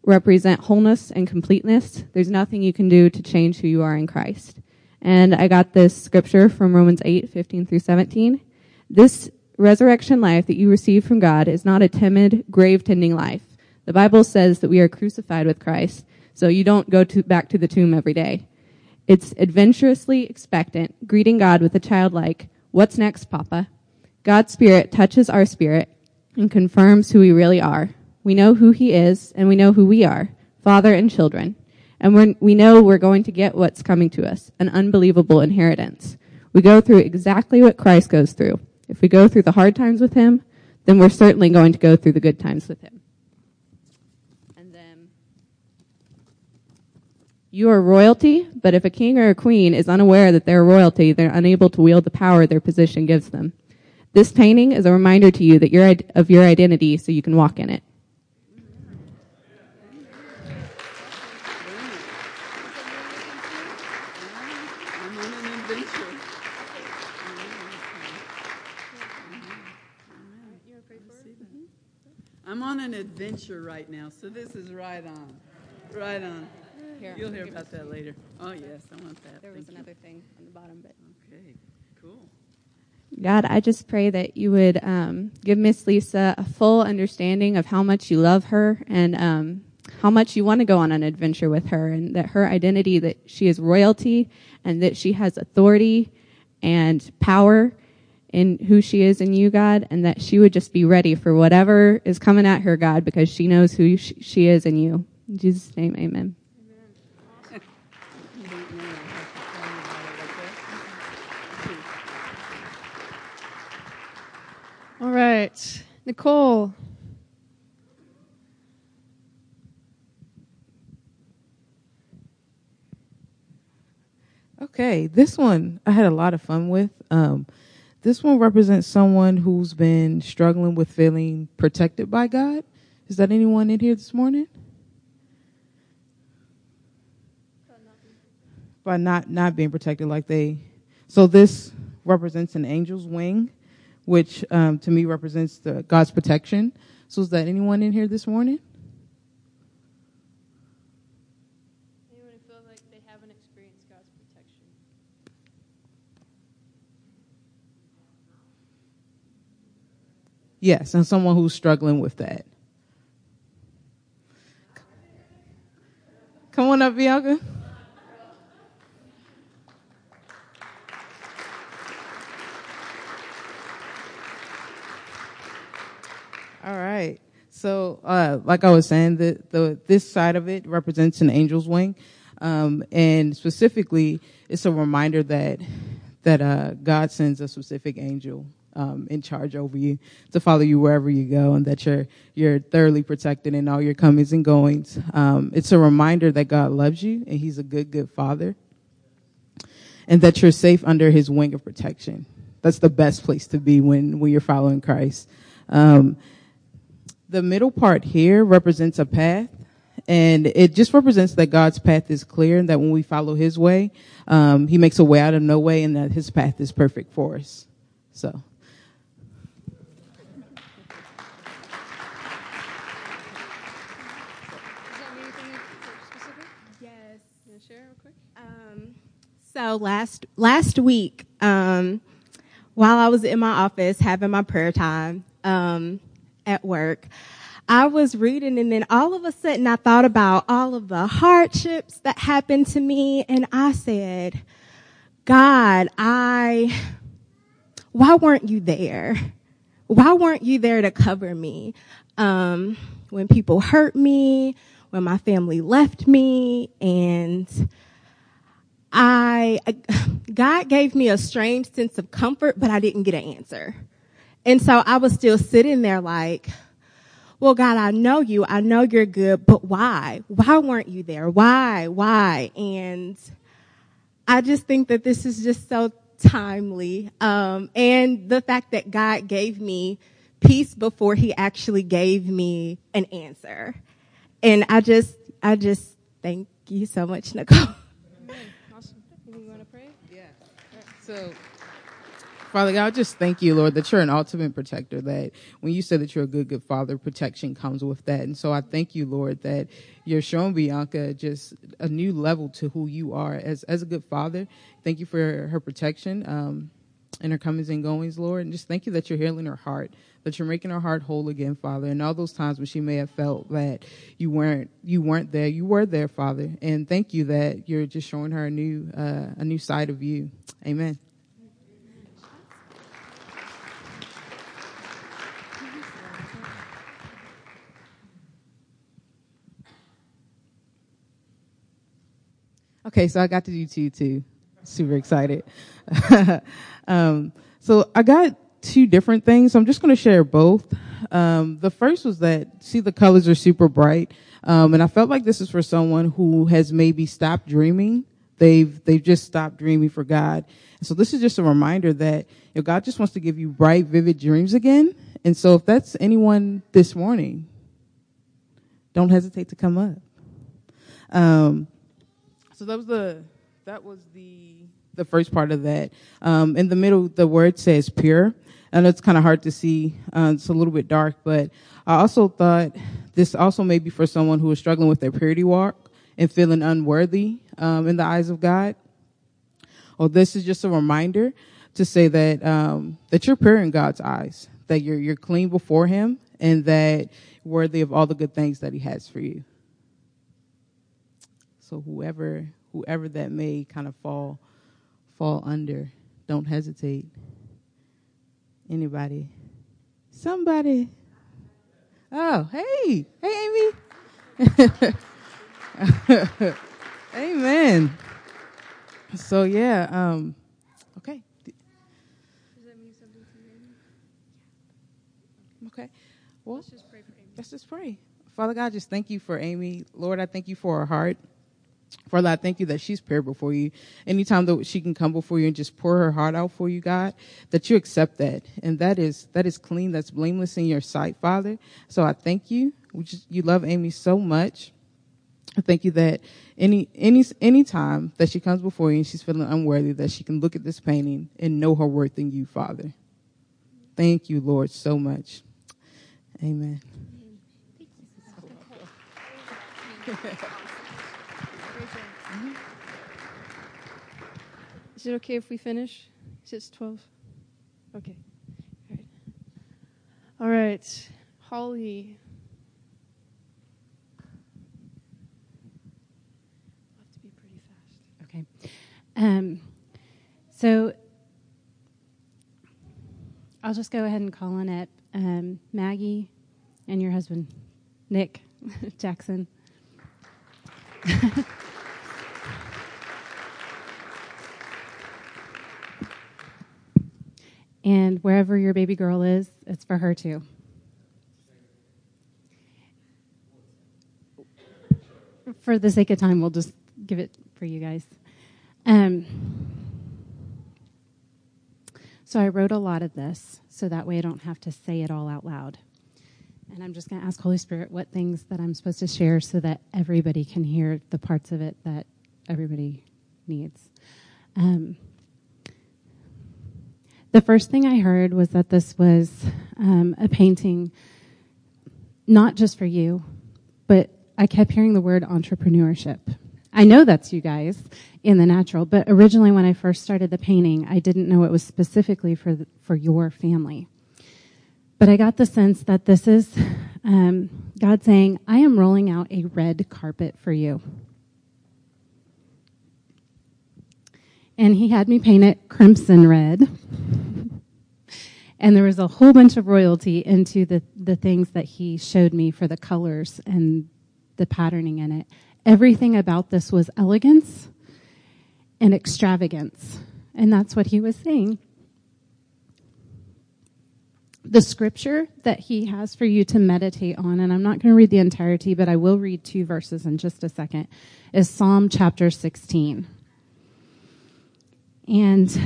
[SPEAKER 8] represent wholeness and completeness. There's nothing you can do to change who you are in Christ. And I got this scripture from Romans 8, 15 through 17. This resurrection life that you receive from God is not a timid, grave tending life. The Bible says that we are crucified with Christ, so you don't go to, back to the tomb every day. It's adventurously expectant, greeting God with a childlike, What's next, Papa? God's Spirit touches our spirit and confirms who we really are. We know who He is, and we know who we are, Father and children. And we know we're going to get what's coming to us, an unbelievable inheritance. We go through exactly what Christ goes through. If we go through the hard times with Him, then we're certainly going to go through the good times with Him. You are royalty, but if a king or a queen is unaware that they're royalty, they're unable to wield the power their position gives them. This painting is a reminder to you that you're of your identity so you can walk in it.
[SPEAKER 9] I'm on an adventure right now, so this is right on. Right on. Here, You'll hear about that later. Oh, yes, I want that.
[SPEAKER 8] There
[SPEAKER 9] Thank
[SPEAKER 8] was
[SPEAKER 9] you.
[SPEAKER 8] another thing on the bottom, but.
[SPEAKER 9] Okay, cool.
[SPEAKER 8] God, I just pray that you would um, give Miss Lisa a full understanding of how much you love her and um, how much you want to go on an adventure with her, and that her identity, that she is royalty, and that she has authority and power in who she is in you, God, and that she would just be ready for whatever is coming at her, God, because she knows who she is in you. In Jesus' name, amen.
[SPEAKER 1] All right. Nicole.
[SPEAKER 10] Okay, this one I had a lot of fun with. Um, this one represents someone who's been struggling with feeling protected by God. Is that anyone in here this morning? By not not being protected like they. So this represents an angel's wing which um, to me represents the God's protection. So is that anyone in here this morning?
[SPEAKER 1] Anyone who feels like they haven't experienced God's protection?
[SPEAKER 10] Yes, and someone who's struggling with that. Come on up, Bianca. All right. So, uh, like I was saying, the, the, this side of it represents an angel's wing. Um, and specifically, it's a reminder that, that, uh, God sends a specific angel, um, in charge over you to follow you wherever you go and that you're, you're thoroughly protected in all your comings and goings. Um, it's a reminder that God loves you and he's a good, good father and that you're safe under his wing of protection. That's the best place to be when, when you're following Christ. Um, the middle part here represents a path and it just represents that God's path is clear and that when we follow his way, um, he makes a way out of no way and that his path is perfect for us. So.
[SPEAKER 11] Yes. share real quick? Um, so last last week, um, while I was in my office having my prayer time, um, at work. I was reading and then all of a sudden I thought about all of the hardships that happened to me and I said, God, I, why weren't you there? Why weren't you there to cover me? Um, when people hurt me, when my family left me and I, God gave me a strange sense of comfort, but I didn't get an answer. And so I was still sitting there like, well, God, I know you. I know you're good, but why? Why weren't you there? Why? Why? And I just think that this is just so timely. Um, and the fact that God gave me peace before he actually gave me an answer. And I just, I just thank you so much, Nicole.
[SPEAKER 1] Awesome. You want to pray?
[SPEAKER 10] Yeah. So, Father God, I just thank you, Lord, that you're an ultimate protector. That when you said that you're a good, good father, protection comes with that. And so I thank you, Lord, that you're showing Bianca just a new level to who you are as as a good father. Thank you for her protection. Um, and her comings and goings, Lord. And just thank you that you're healing her heart, that you're making her heart whole again, Father. And all those times when she may have felt that you weren't you weren't there, you were there, Father. And thank you that you're just showing her a new uh, a new side of you. Amen. Okay, so I got to do two too. Super excited. um, so I got two different things. I'm just going to share both. Um, the first was that see the colors are super bright, um, and I felt like this is for someone who has maybe stopped dreaming. They've they've just stopped dreaming for God. So this is just a reminder that you know, God just wants to give you bright, vivid dreams again. And so if that's anyone this morning, don't hesitate to come up. Um, so that was the that was the the first part of that. Um, in the middle, the word says pure. and it's kind of hard to see. Uh, it's a little bit dark, but I also thought this also may be for someone who is struggling with their purity walk and feeling unworthy um, in the eyes of God. Or this is just a reminder to say that um, that you're pure in God's eyes, that you're you're clean before Him, and that worthy of all the good things that He has for you. So whoever whoever that may kind of fall fall under, don't hesitate. Anybody? Somebody? Oh, hey, hey, Amy. Amen. So yeah, um, okay. Okay. Well, let's just pray for Amy. Let's just pray. Father God, just thank you for Amy. Lord, I thank you for her heart. Father, I thank you that she's prayed before you. Anytime that she can come before you and just pour her heart out for you, God, that you accept that. And that is, that is clean. That's blameless in your sight, Father. So I thank you. Just, you love Amy so much. I thank you that any, any, any time that she comes before you and she's feeling unworthy, that she can look at this painting and know her worth in you, Father. Thank you, Lord, so much. Amen.
[SPEAKER 1] Is it okay if we finish? It's 12. Okay. All right. All right. Holly. Have to be pretty fast.
[SPEAKER 12] Okay. Um, so I'll just go ahead and call on it. Um, Maggie and your husband, Nick Jackson. and wherever your baby girl is, it's for her too. For the sake of time, we'll just give it for you guys. Um, so I wrote a lot of this so that way I don't have to say it all out loud. And I'm just going to ask Holy Spirit what things that I'm supposed to share so that everybody can hear the parts of it that everybody needs. Um, the first thing I heard was that this was um, a painting not just for you, but I kept hearing the word entrepreneurship. I know that's you guys in the natural, but originally when I first started the painting, I didn't know it was specifically for the, for your family. But I got the sense that this is um, God saying, "I am rolling out a red carpet for you." And He had me paint it crimson red. and there was a whole bunch of royalty into the the things that He showed me for the colors and the patterning in it. Everything about this was elegance and extravagance. And that's what he was saying. the scripture that he has for you to meditate on, and I'm not going to read the entirety, but I will read two verses in just a second, is Psalm chapter 16. And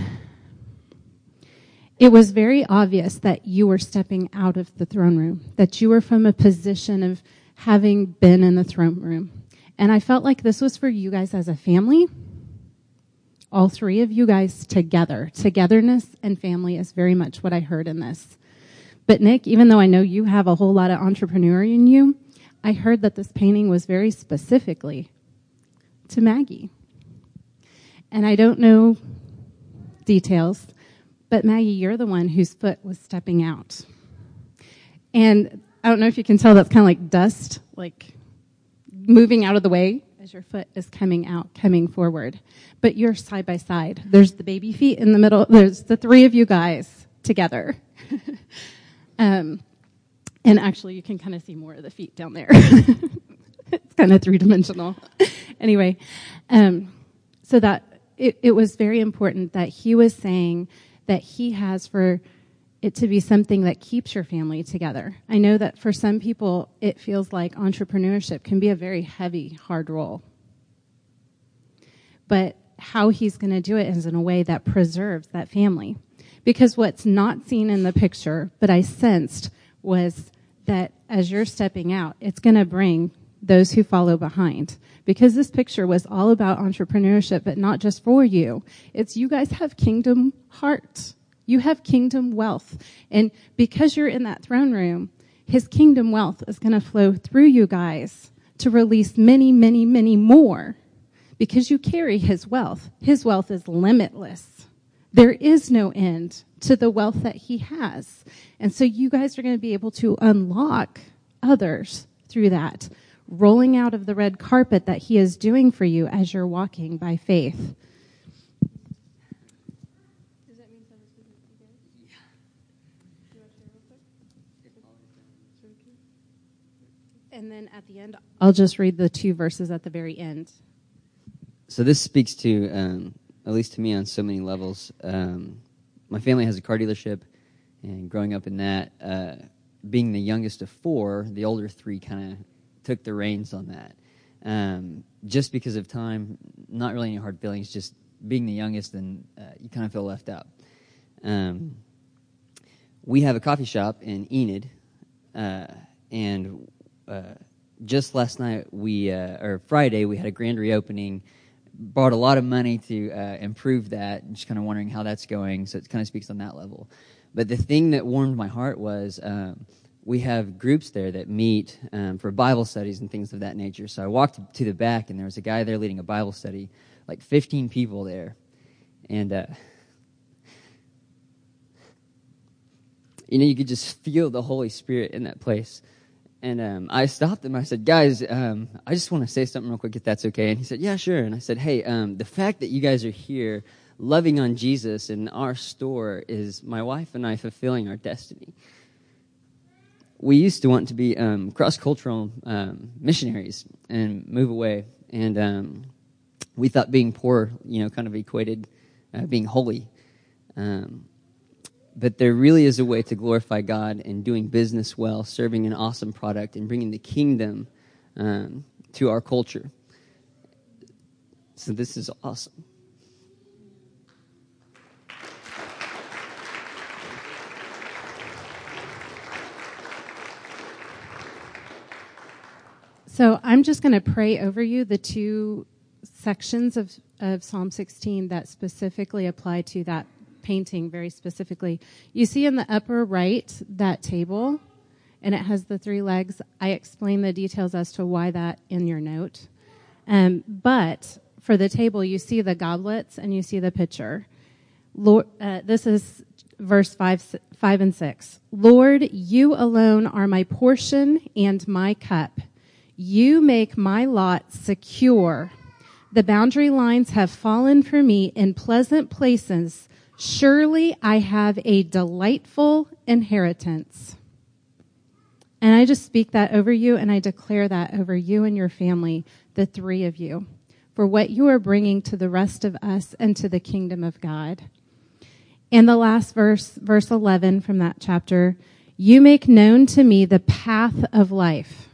[SPEAKER 12] it was very obvious that you were stepping out of the throne room, that you were from a position of having been in the throne room. And I felt like this was for you guys as a family. All three of you guys together. Togetherness and family is very much what I heard in this. But Nick, even though I know you have a whole lot of entrepreneur in you, I heard that this painting was very specifically to Maggie. And I don't know details, but Maggie, you're the one whose foot was stepping out. And I don't know if you can tell that's kind of like dust, like moving out of the way as your foot is coming out, coming forward. But you're side by side. There's the baby feet in the middle. There's the three of you guys together. um, and actually, you can kind of see more of the feet down there. it's kind of three dimensional. anyway, um, so that it, it was very important that he was saying that he has for it to be something that keeps your family together. I know that for some people, it feels like entrepreneurship can be a very heavy, hard role. But how he's going to do it is in a way that preserves that family. Because what's not seen in the picture, but I sensed, was that as you're stepping out, it's going to bring those who follow behind. Because this picture was all about entrepreneurship, but not just for you. It's you guys have kingdom heart. You have kingdom wealth. And because you're in that throne room, his kingdom wealth is going to flow through you guys to release many, many, many more because you carry his wealth. His wealth is limitless. There is no end to the wealth that he has. And so you guys are going to be able to unlock others through that, rolling out of the red carpet that he is doing for you as you're walking by faith. And then at the end, I'll just read the two verses at the very end.
[SPEAKER 13] So this speaks to, um, at least to me, on so many levels. Um, my family has a car dealership, and growing up in that, uh, being the youngest of four, the older three kind of took the reins on that. Um, just because of time, not really any hard feelings, just being the youngest, and uh, you kind of feel left out. Um, we have a coffee shop in Enid, uh, and uh, just last night we uh, or Friday we had a grand reopening. Brought a lot of money to uh, improve that. Just kind of wondering how that's going. So it kind of speaks on that level. But the thing that warmed my heart was um, we have groups there that meet um, for Bible studies and things of that nature. So I walked to the back and there was a guy there leading a Bible study, like 15 people there, and uh, you know you could just feel the Holy Spirit in that place. And um, I stopped him. I said, guys, um, I just want to say something real quick, if that's okay. And he said, yeah, sure. And I said, hey, um, the fact that you guys are here loving on Jesus in our store is my wife and I fulfilling our destiny. We used to want to be um, cross cultural um, missionaries and move away. And um, we thought being poor, you know, kind of equated uh, being holy. Um, but there really is a way to glorify God in doing business well, serving an awesome product, and bringing the kingdom um, to our culture. So this is awesome.
[SPEAKER 12] So I'm just going to pray over you the two sections of, of Psalm 16 that specifically apply to that painting very specifically. You see in the upper right that table, and it has the three legs. I explain the details as to why that in your note. Um, but for the table, you see the goblets and you see the pitcher. Lord, uh, this is verse five, five and six. Lord, you alone are my portion and my cup. You make my lot secure. The boundary lines have fallen for me in pleasant places. Surely I have a delightful inheritance. And I just speak that over you and I declare that over you and your family, the three of you, for what you are bringing to the rest of us and to the kingdom of God. And the last verse, verse 11 from that chapter, You make known to me the path of life.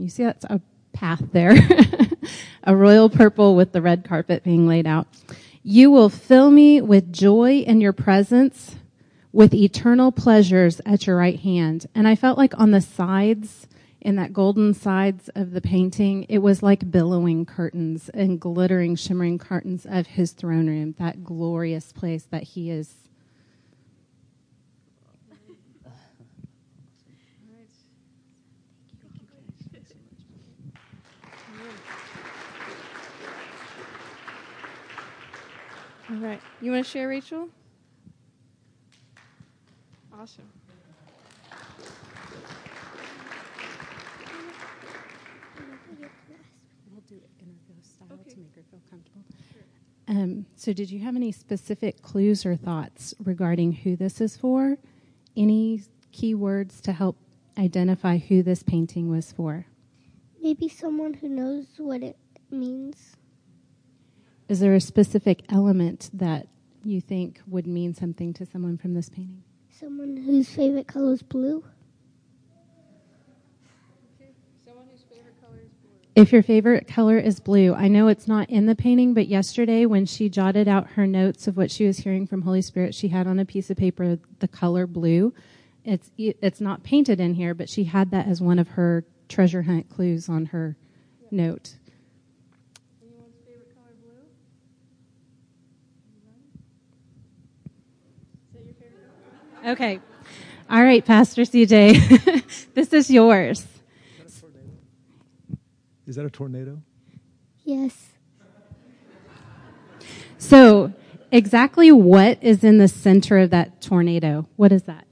[SPEAKER 12] You see that's a path there. a royal purple with the red carpet being laid out. You will fill me with joy in your presence, with eternal pleasures at your right hand. And I felt like on the sides, in that golden sides of the painting, it was like billowing curtains and glittering, shimmering curtains of his throne room, that glorious place that he is.
[SPEAKER 1] All right. You want to share, Rachel? Awesome.
[SPEAKER 12] We'll do it interview style to make her feel comfortable. Um, so, did you have any specific clues or thoughts regarding who this is for? Any key words to help identify who this painting was for?
[SPEAKER 14] Maybe someone who knows what it means.
[SPEAKER 12] Is there a specific element that you think would mean something to someone from this painting?
[SPEAKER 14] Someone whose favorite color is blue.
[SPEAKER 12] If your favorite color is blue, I know it's not in the painting, but yesterday when she jotted out her notes of what she was hearing from Holy Spirit, she had on a piece of paper the color blue. It's it's not painted in here, but she had that as one of her treasure hunt clues on her note. Okay. All right, Pastor CJ. this is yours.
[SPEAKER 2] Is that a tornado?
[SPEAKER 14] Yes.
[SPEAKER 12] So, exactly what is in the center of that tornado? What is that?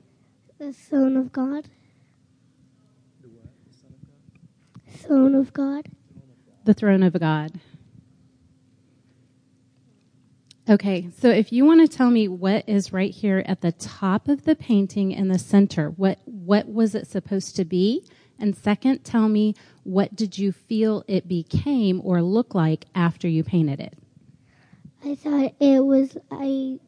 [SPEAKER 14] The Son of God. Throne of God.
[SPEAKER 12] The throne of God. Okay, so if you want to tell me what is right here at the top of the painting in the center, what what was it supposed to be? And second, tell me what did you feel it became or look like after you painted it?
[SPEAKER 14] I thought it was I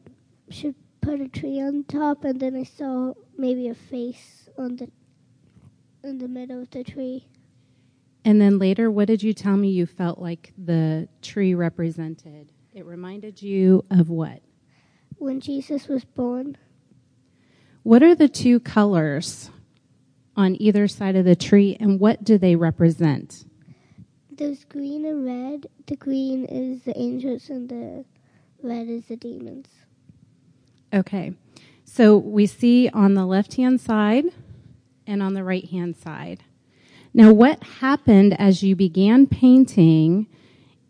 [SPEAKER 14] should put a tree on top, and then I saw maybe a face on the in the middle of the tree.
[SPEAKER 12] And then later, what did you tell me you felt like the tree represented? It reminded you of what?
[SPEAKER 14] When Jesus was born.
[SPEAKER 12] What are the two colors on either side of the tree, and what do they represent?
[SPEAKER 14] There's green and red. The green is the angels, and the red is the demons.
[SPEAKER 12] Okay. So we see on the left hand side and on the right hand side. Now, what happened as you began painting?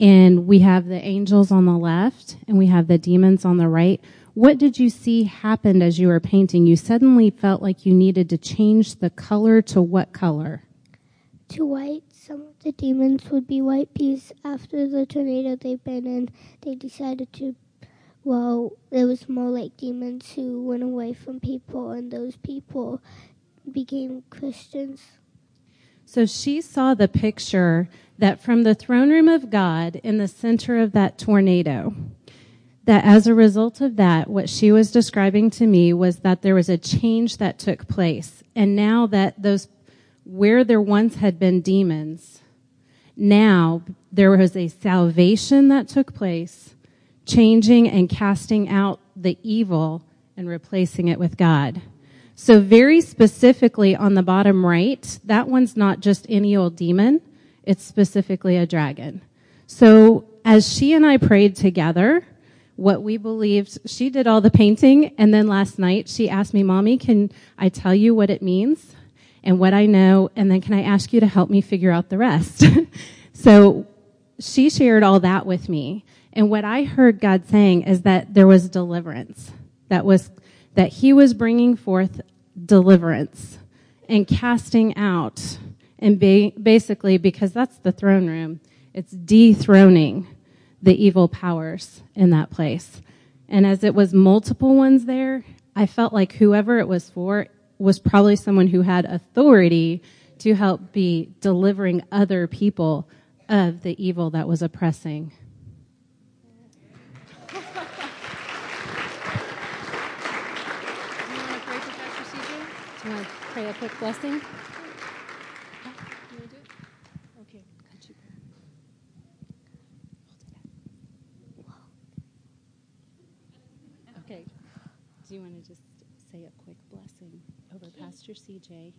[SPEAKER 12] And we have the angels on the left and we have the demons on the right. What did you see happened as you were painting? You suddenly felt like you needed to change the color to what color?
[SPEAKER 14] To white. Some of the demons would be white because after the tornado they've been in, they decided to, well, it was more like demons who went away from people, and those people became Christians.
[SPEAKER 12] So she saw the picture that from the throne room of God in the center of that tornado, that as a result of that, what she was describing to me was that there was a change that took place. And now that those, where there once had been demons, now there was a salvation that took place, changing and casting out the evil and replacing it with God. So very specifically on the bottom right, that one's not just any old demon. It's specifically a dragon. So as she and I prayed together, what we believed, she did all the painting, and then last night she asked me, Mommy, can I tell you what it means and what I know, and then can I ask you to help me figure out the rest? so she shared all that with me. And what I heard God saying is that there was deliverance. That was, that He was bringing forth deliverance and casting out and ba- basically, because that's the throne room, it's dethroning the evil powers in that place. And as it was multiple ones there, I felt like whoever it was for was probably someone who had authority to help be delivering other people of the evil that was oppressing. Do you want to pray a quick blessing?
[SPEAKER 1] Okay.
[SPEAKER 12] Okay. Do you want to just say a quick blessing over Pastor CJ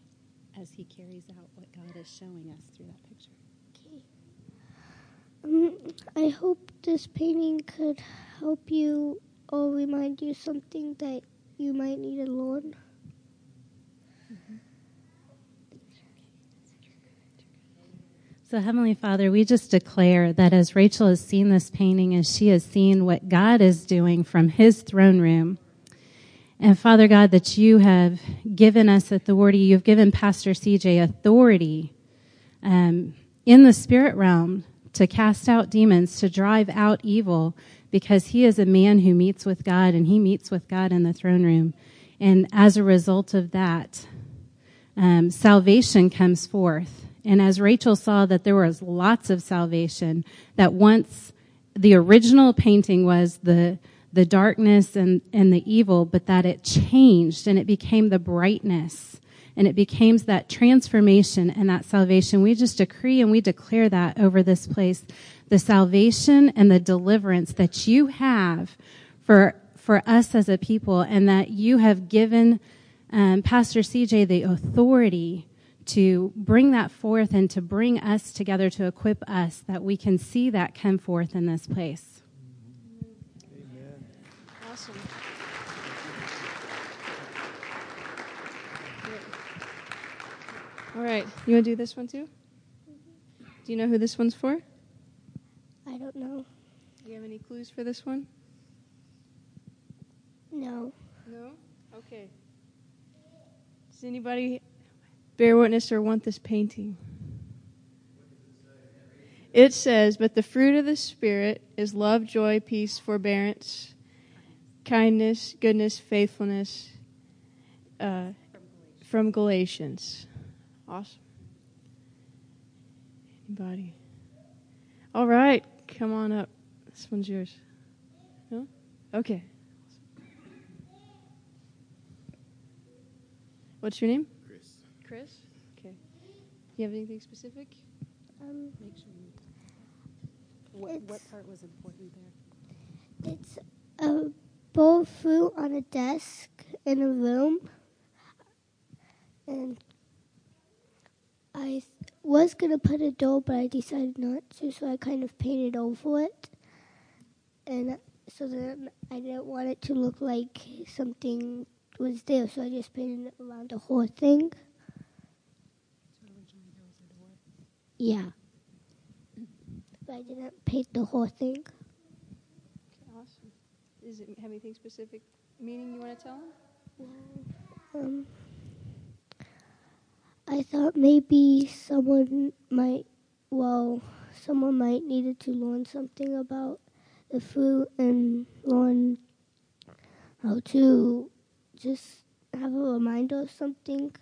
[SPEAKER 12] as he carries out what God is showing us through that picture?
[SPEAKER 14] Um, I hope this painting could help you or remind you something that you might need to learn.
[SPEAKER 12] So, Heavenly Father, we just declare that as Rachel has seen this painting, as she has seen what God is doing from His throne room, and Father God, that you have given us authority, you've given Pastor CJ authority um, in the spirit realm to cast out demons, to drive out evil, because he is a man who meets with God and he meets with God in the throne room. And as a result of that, um, salvation comes forth. And as Rachel saw that there was lots of salvation, that once the original painting was the the darkness and, and the evil, but that it changed and it became the brightness and it became that transformation and that salvation. We just decree and we declare that over this place. The salvation and the deliverance that you have for, for us as a people and that you have given um, Pastor CJ the authority to bring that forth and to bring us together to equip us that we can see that come forth in this place.
[SPEAKER 1] Awesome. All right. You want to do this one too? Do you know who this one's for?
[SPEAKER 14] I don't know.
[SPEAKER 1] Do you have any clues for this one?
[SPEAKER 14] No.
[SPEAKER 1] No? Okay. Does anybody bear witness or want this painting? It says, But the fruit of the Spirit is love, joy, peace, forbearance, kindness, goodness, faithfulness, uh, from Galatians. Awesome. Anybody? All right, come on up. This one's yours. No? Okay. What's your name?
[SPEAKER 15] Chris.
[SPEAKER 1] Chris? Okay. Do you have anything specific?
[SPEAKER 14] Um,
[SPEAKER 12] Make sure you. What, what part was important there?
[SPEAKER 14] It's a bowl of fruit on a desk in a room. And I was going to put a door, but I decided not to, so I kind of painted over it. And so then I didn't want it to look like something was there, so I just painted it around the whole thing. Yeah. But I didn't paint the whole thing.
[SPEAKER 1] Okay, awesome. Does it have anything specific meaning you want to tell them?
[SPEAKER 14] Um, I thought maybe someone might, well, someone might needed to learn something about the fruit and learn how to just have a reminder of something.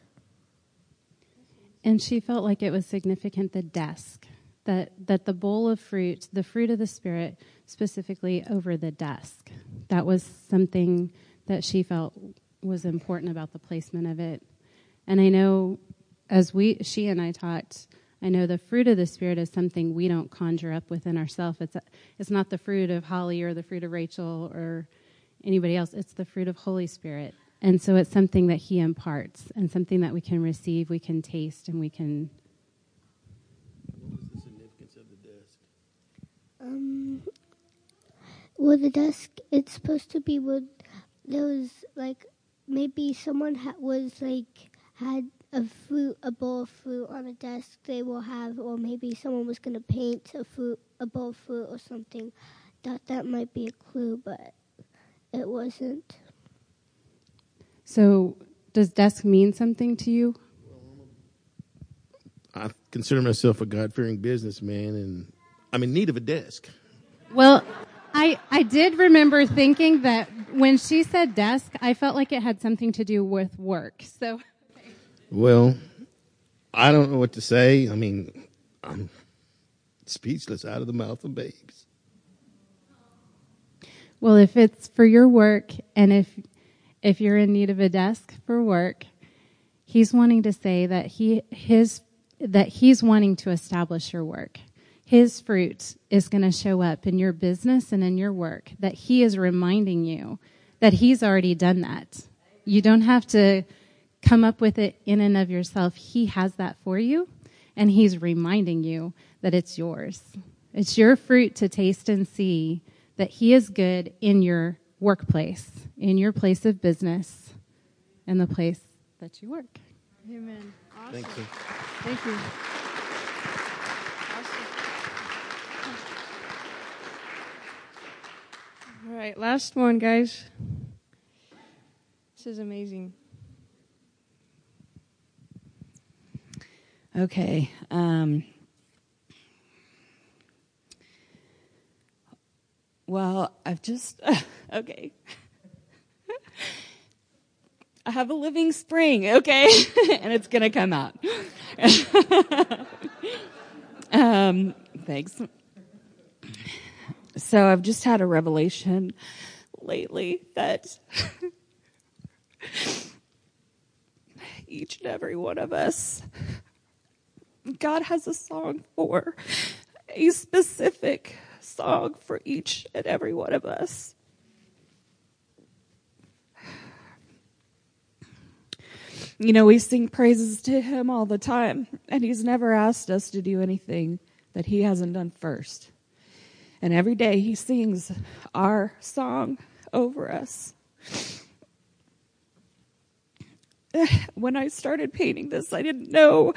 [SPEAKER 12] And she felt like it was significant the desk that that the bowl of fruit, the fruit of the spirit, specifically over the desk. That was something that she felt was important about the placement of it. And I know as we she and I talked, I know the fruit of the spirit is something we don't conjure up within ourselves. It's a, it's not the fruit of Holly or the fruit of Rachel or anybody else. It's the fruit of Holy Spirit. And so it's something that he imparts and something that we can receive, we can taste, and we can.
[SPEAKER 15] What was the significance of the desk?
[SPEAKER 14] Um, well, the desk, it's supposed to be where there was like maybe someone ha- was like had a fruit, a bowl of fruit on a desk they will have, or maybe someone was going to paint a fruit, a bowl of fruit or something. Thought that might be a clue, but it wasn't.
[SPEAKER 12] So, does desk mean something to you?
[SPEAKER 15] I consider myself a God fearing businessman and I'm in need of a desk.
[SPEAKER 12] Well, I I did remember thinking that when she said desk, I felt like it had something to do with work. So,
[SPEAKER 15] Well, I don't know what to say. I mean, I'm speechless out of the mouth of babes.
[SPEAKER 12] well, if it's for your work and if if you're in need of a desk for work, He's wanting to say that he his that he's wanting to establish your work. His fruit is going to show up in your business and in your work. That he is reminding you that he's already done that. You don't have to come up with it in and of yourself. He has that for you, and he's reminding you that it's yours. It's your fruit to taste and see that he is good in your workplace, in your place of business, in the place that you work.
[SPEAKER 1] Amen. Awesome.
[SPEAKER 15] Thank you.
[SPEAKER 1] Thank you. All right, last one, guys. This is amazing.
[SPEAKER 16] Okay. Um, well, I've just, okay. I have a living spring, okay? and it's going to come out. um, thanks. So I've just had a revelation lately that each and every one of us, God has a song for, a specific song for each and every one of us. You know, we sing praises to Him all the time, and He's never asked us to do anything that He hasn't done first. And every day He sings our song over us. When I started painting this, I didn't know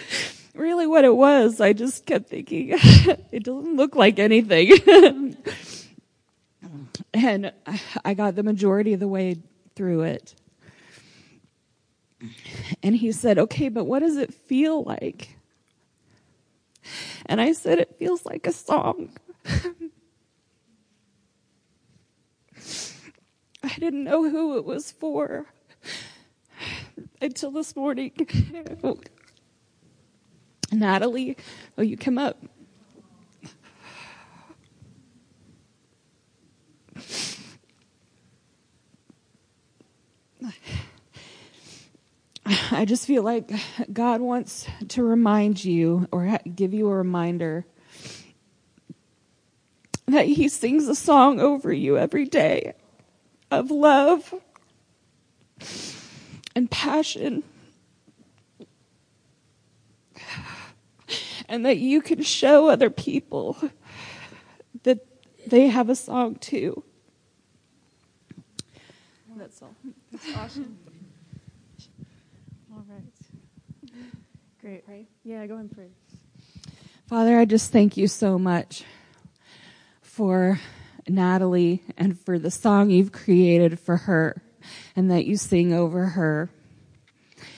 [SPEAKER 16] really what it was. I just kept thinking, it doesn't look like anything. and I got the majority of the way through it. And he said, Okay, but what does it feel like? And I said, It feels like a song. I didn't know who it was for until this morning. Natalie, will you come up? I just feel like God wants to remind you or give you a reminder that He sings a song over you every day of love and passion. And that you can show other people that they have a song too. That's all.
[SPEAKER 1] That's awesome. All right. Great, right? Yeah, go ahead and pray.
[SPEAKER 16] Father, I just thank you so much for Natalie and for the song you've created for her and that you sing over her.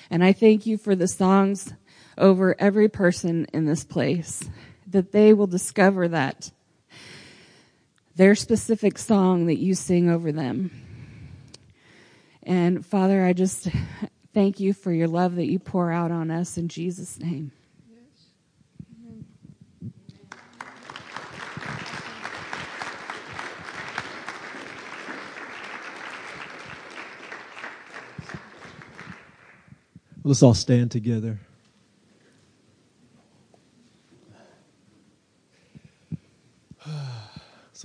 [SPEAKER 16] And I thank you for the songs over every person in this place, that they will discover that their specific song that you sing over them. And Father, I just thank you for your love that you pour out on us in Jesus' name.
[SPEAKER 2] Let's all stand together.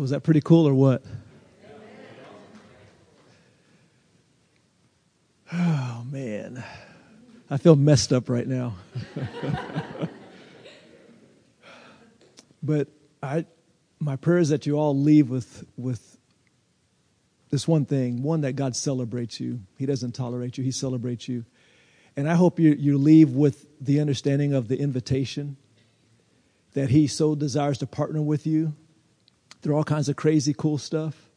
[SPEAKER 2] So, is that pretty cool or what? Oh, man. I feel messed up right now. but I, my prayer is that you all leave with, with this one thing one, that God celebrates you. He doesn't tolerate you, He celebrates you. And I hope you, you leave with the understanding of the invitation that He so desires to partner with you through all kinds of crazy, cool stuff,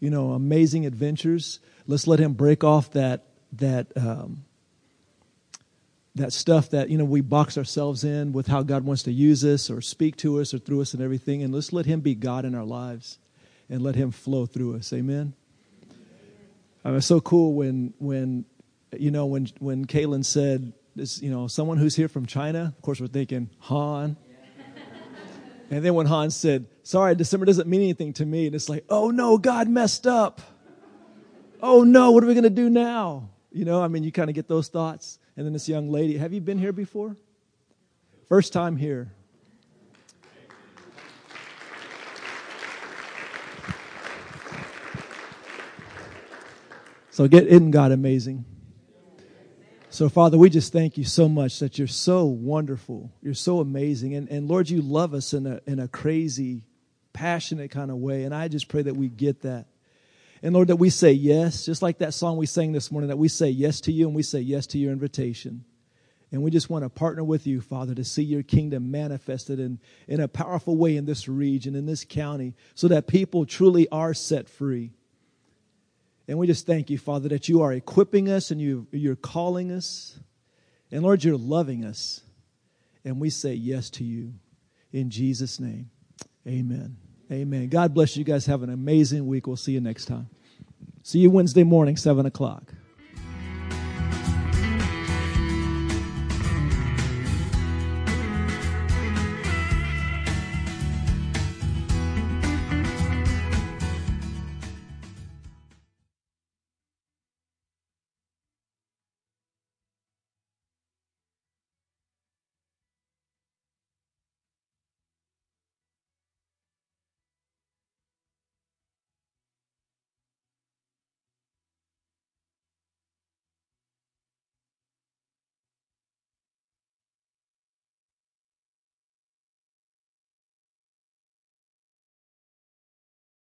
[SPEAKER 2] you know, amazing adventures. Let's let Him break off that that um, that stuff that you know we box ourselves in with how God wants to use us or speak to us or through us and everything, and let's let Him be God in our lives and let Him flow through us. Amen. I mean, it's so cool when when you know when when Kalyn said this, you know, someone who's here from China. Of course, we're thinking Han. And then when Hans said, "Sorry, December doesn't mean anything to me," and it's like, "Oh no, God messed up." Oh no, what are we going to do now? You know, I mean, you kind of get those thoughts. And then this young lady, have you been here before? First time here. So get isn't God amazing? So Father, we just thank you so much that you're so wonderful. You're so amazing. And and Lord, you love us in a in a crazy, passionate kind of way. And I just pray that we get that. And Lord, that we say yes, just like that song we sang this morning, that we say yes to you and we say yes to your invitation. And we just want to partner with you, Father, to see your kingdom manifested in, in a powerful way in this region, in this county, so that people truly are set free. And we just thank you, Father, that you are equipping us and you, you're calling us. And Lord, you're loving us. And we say yes to you. In Jesus' name, amen. Amen. God bless you guys. Have an amazing week. We'll see you next time. See you Wednesday morning, 7 o'clock.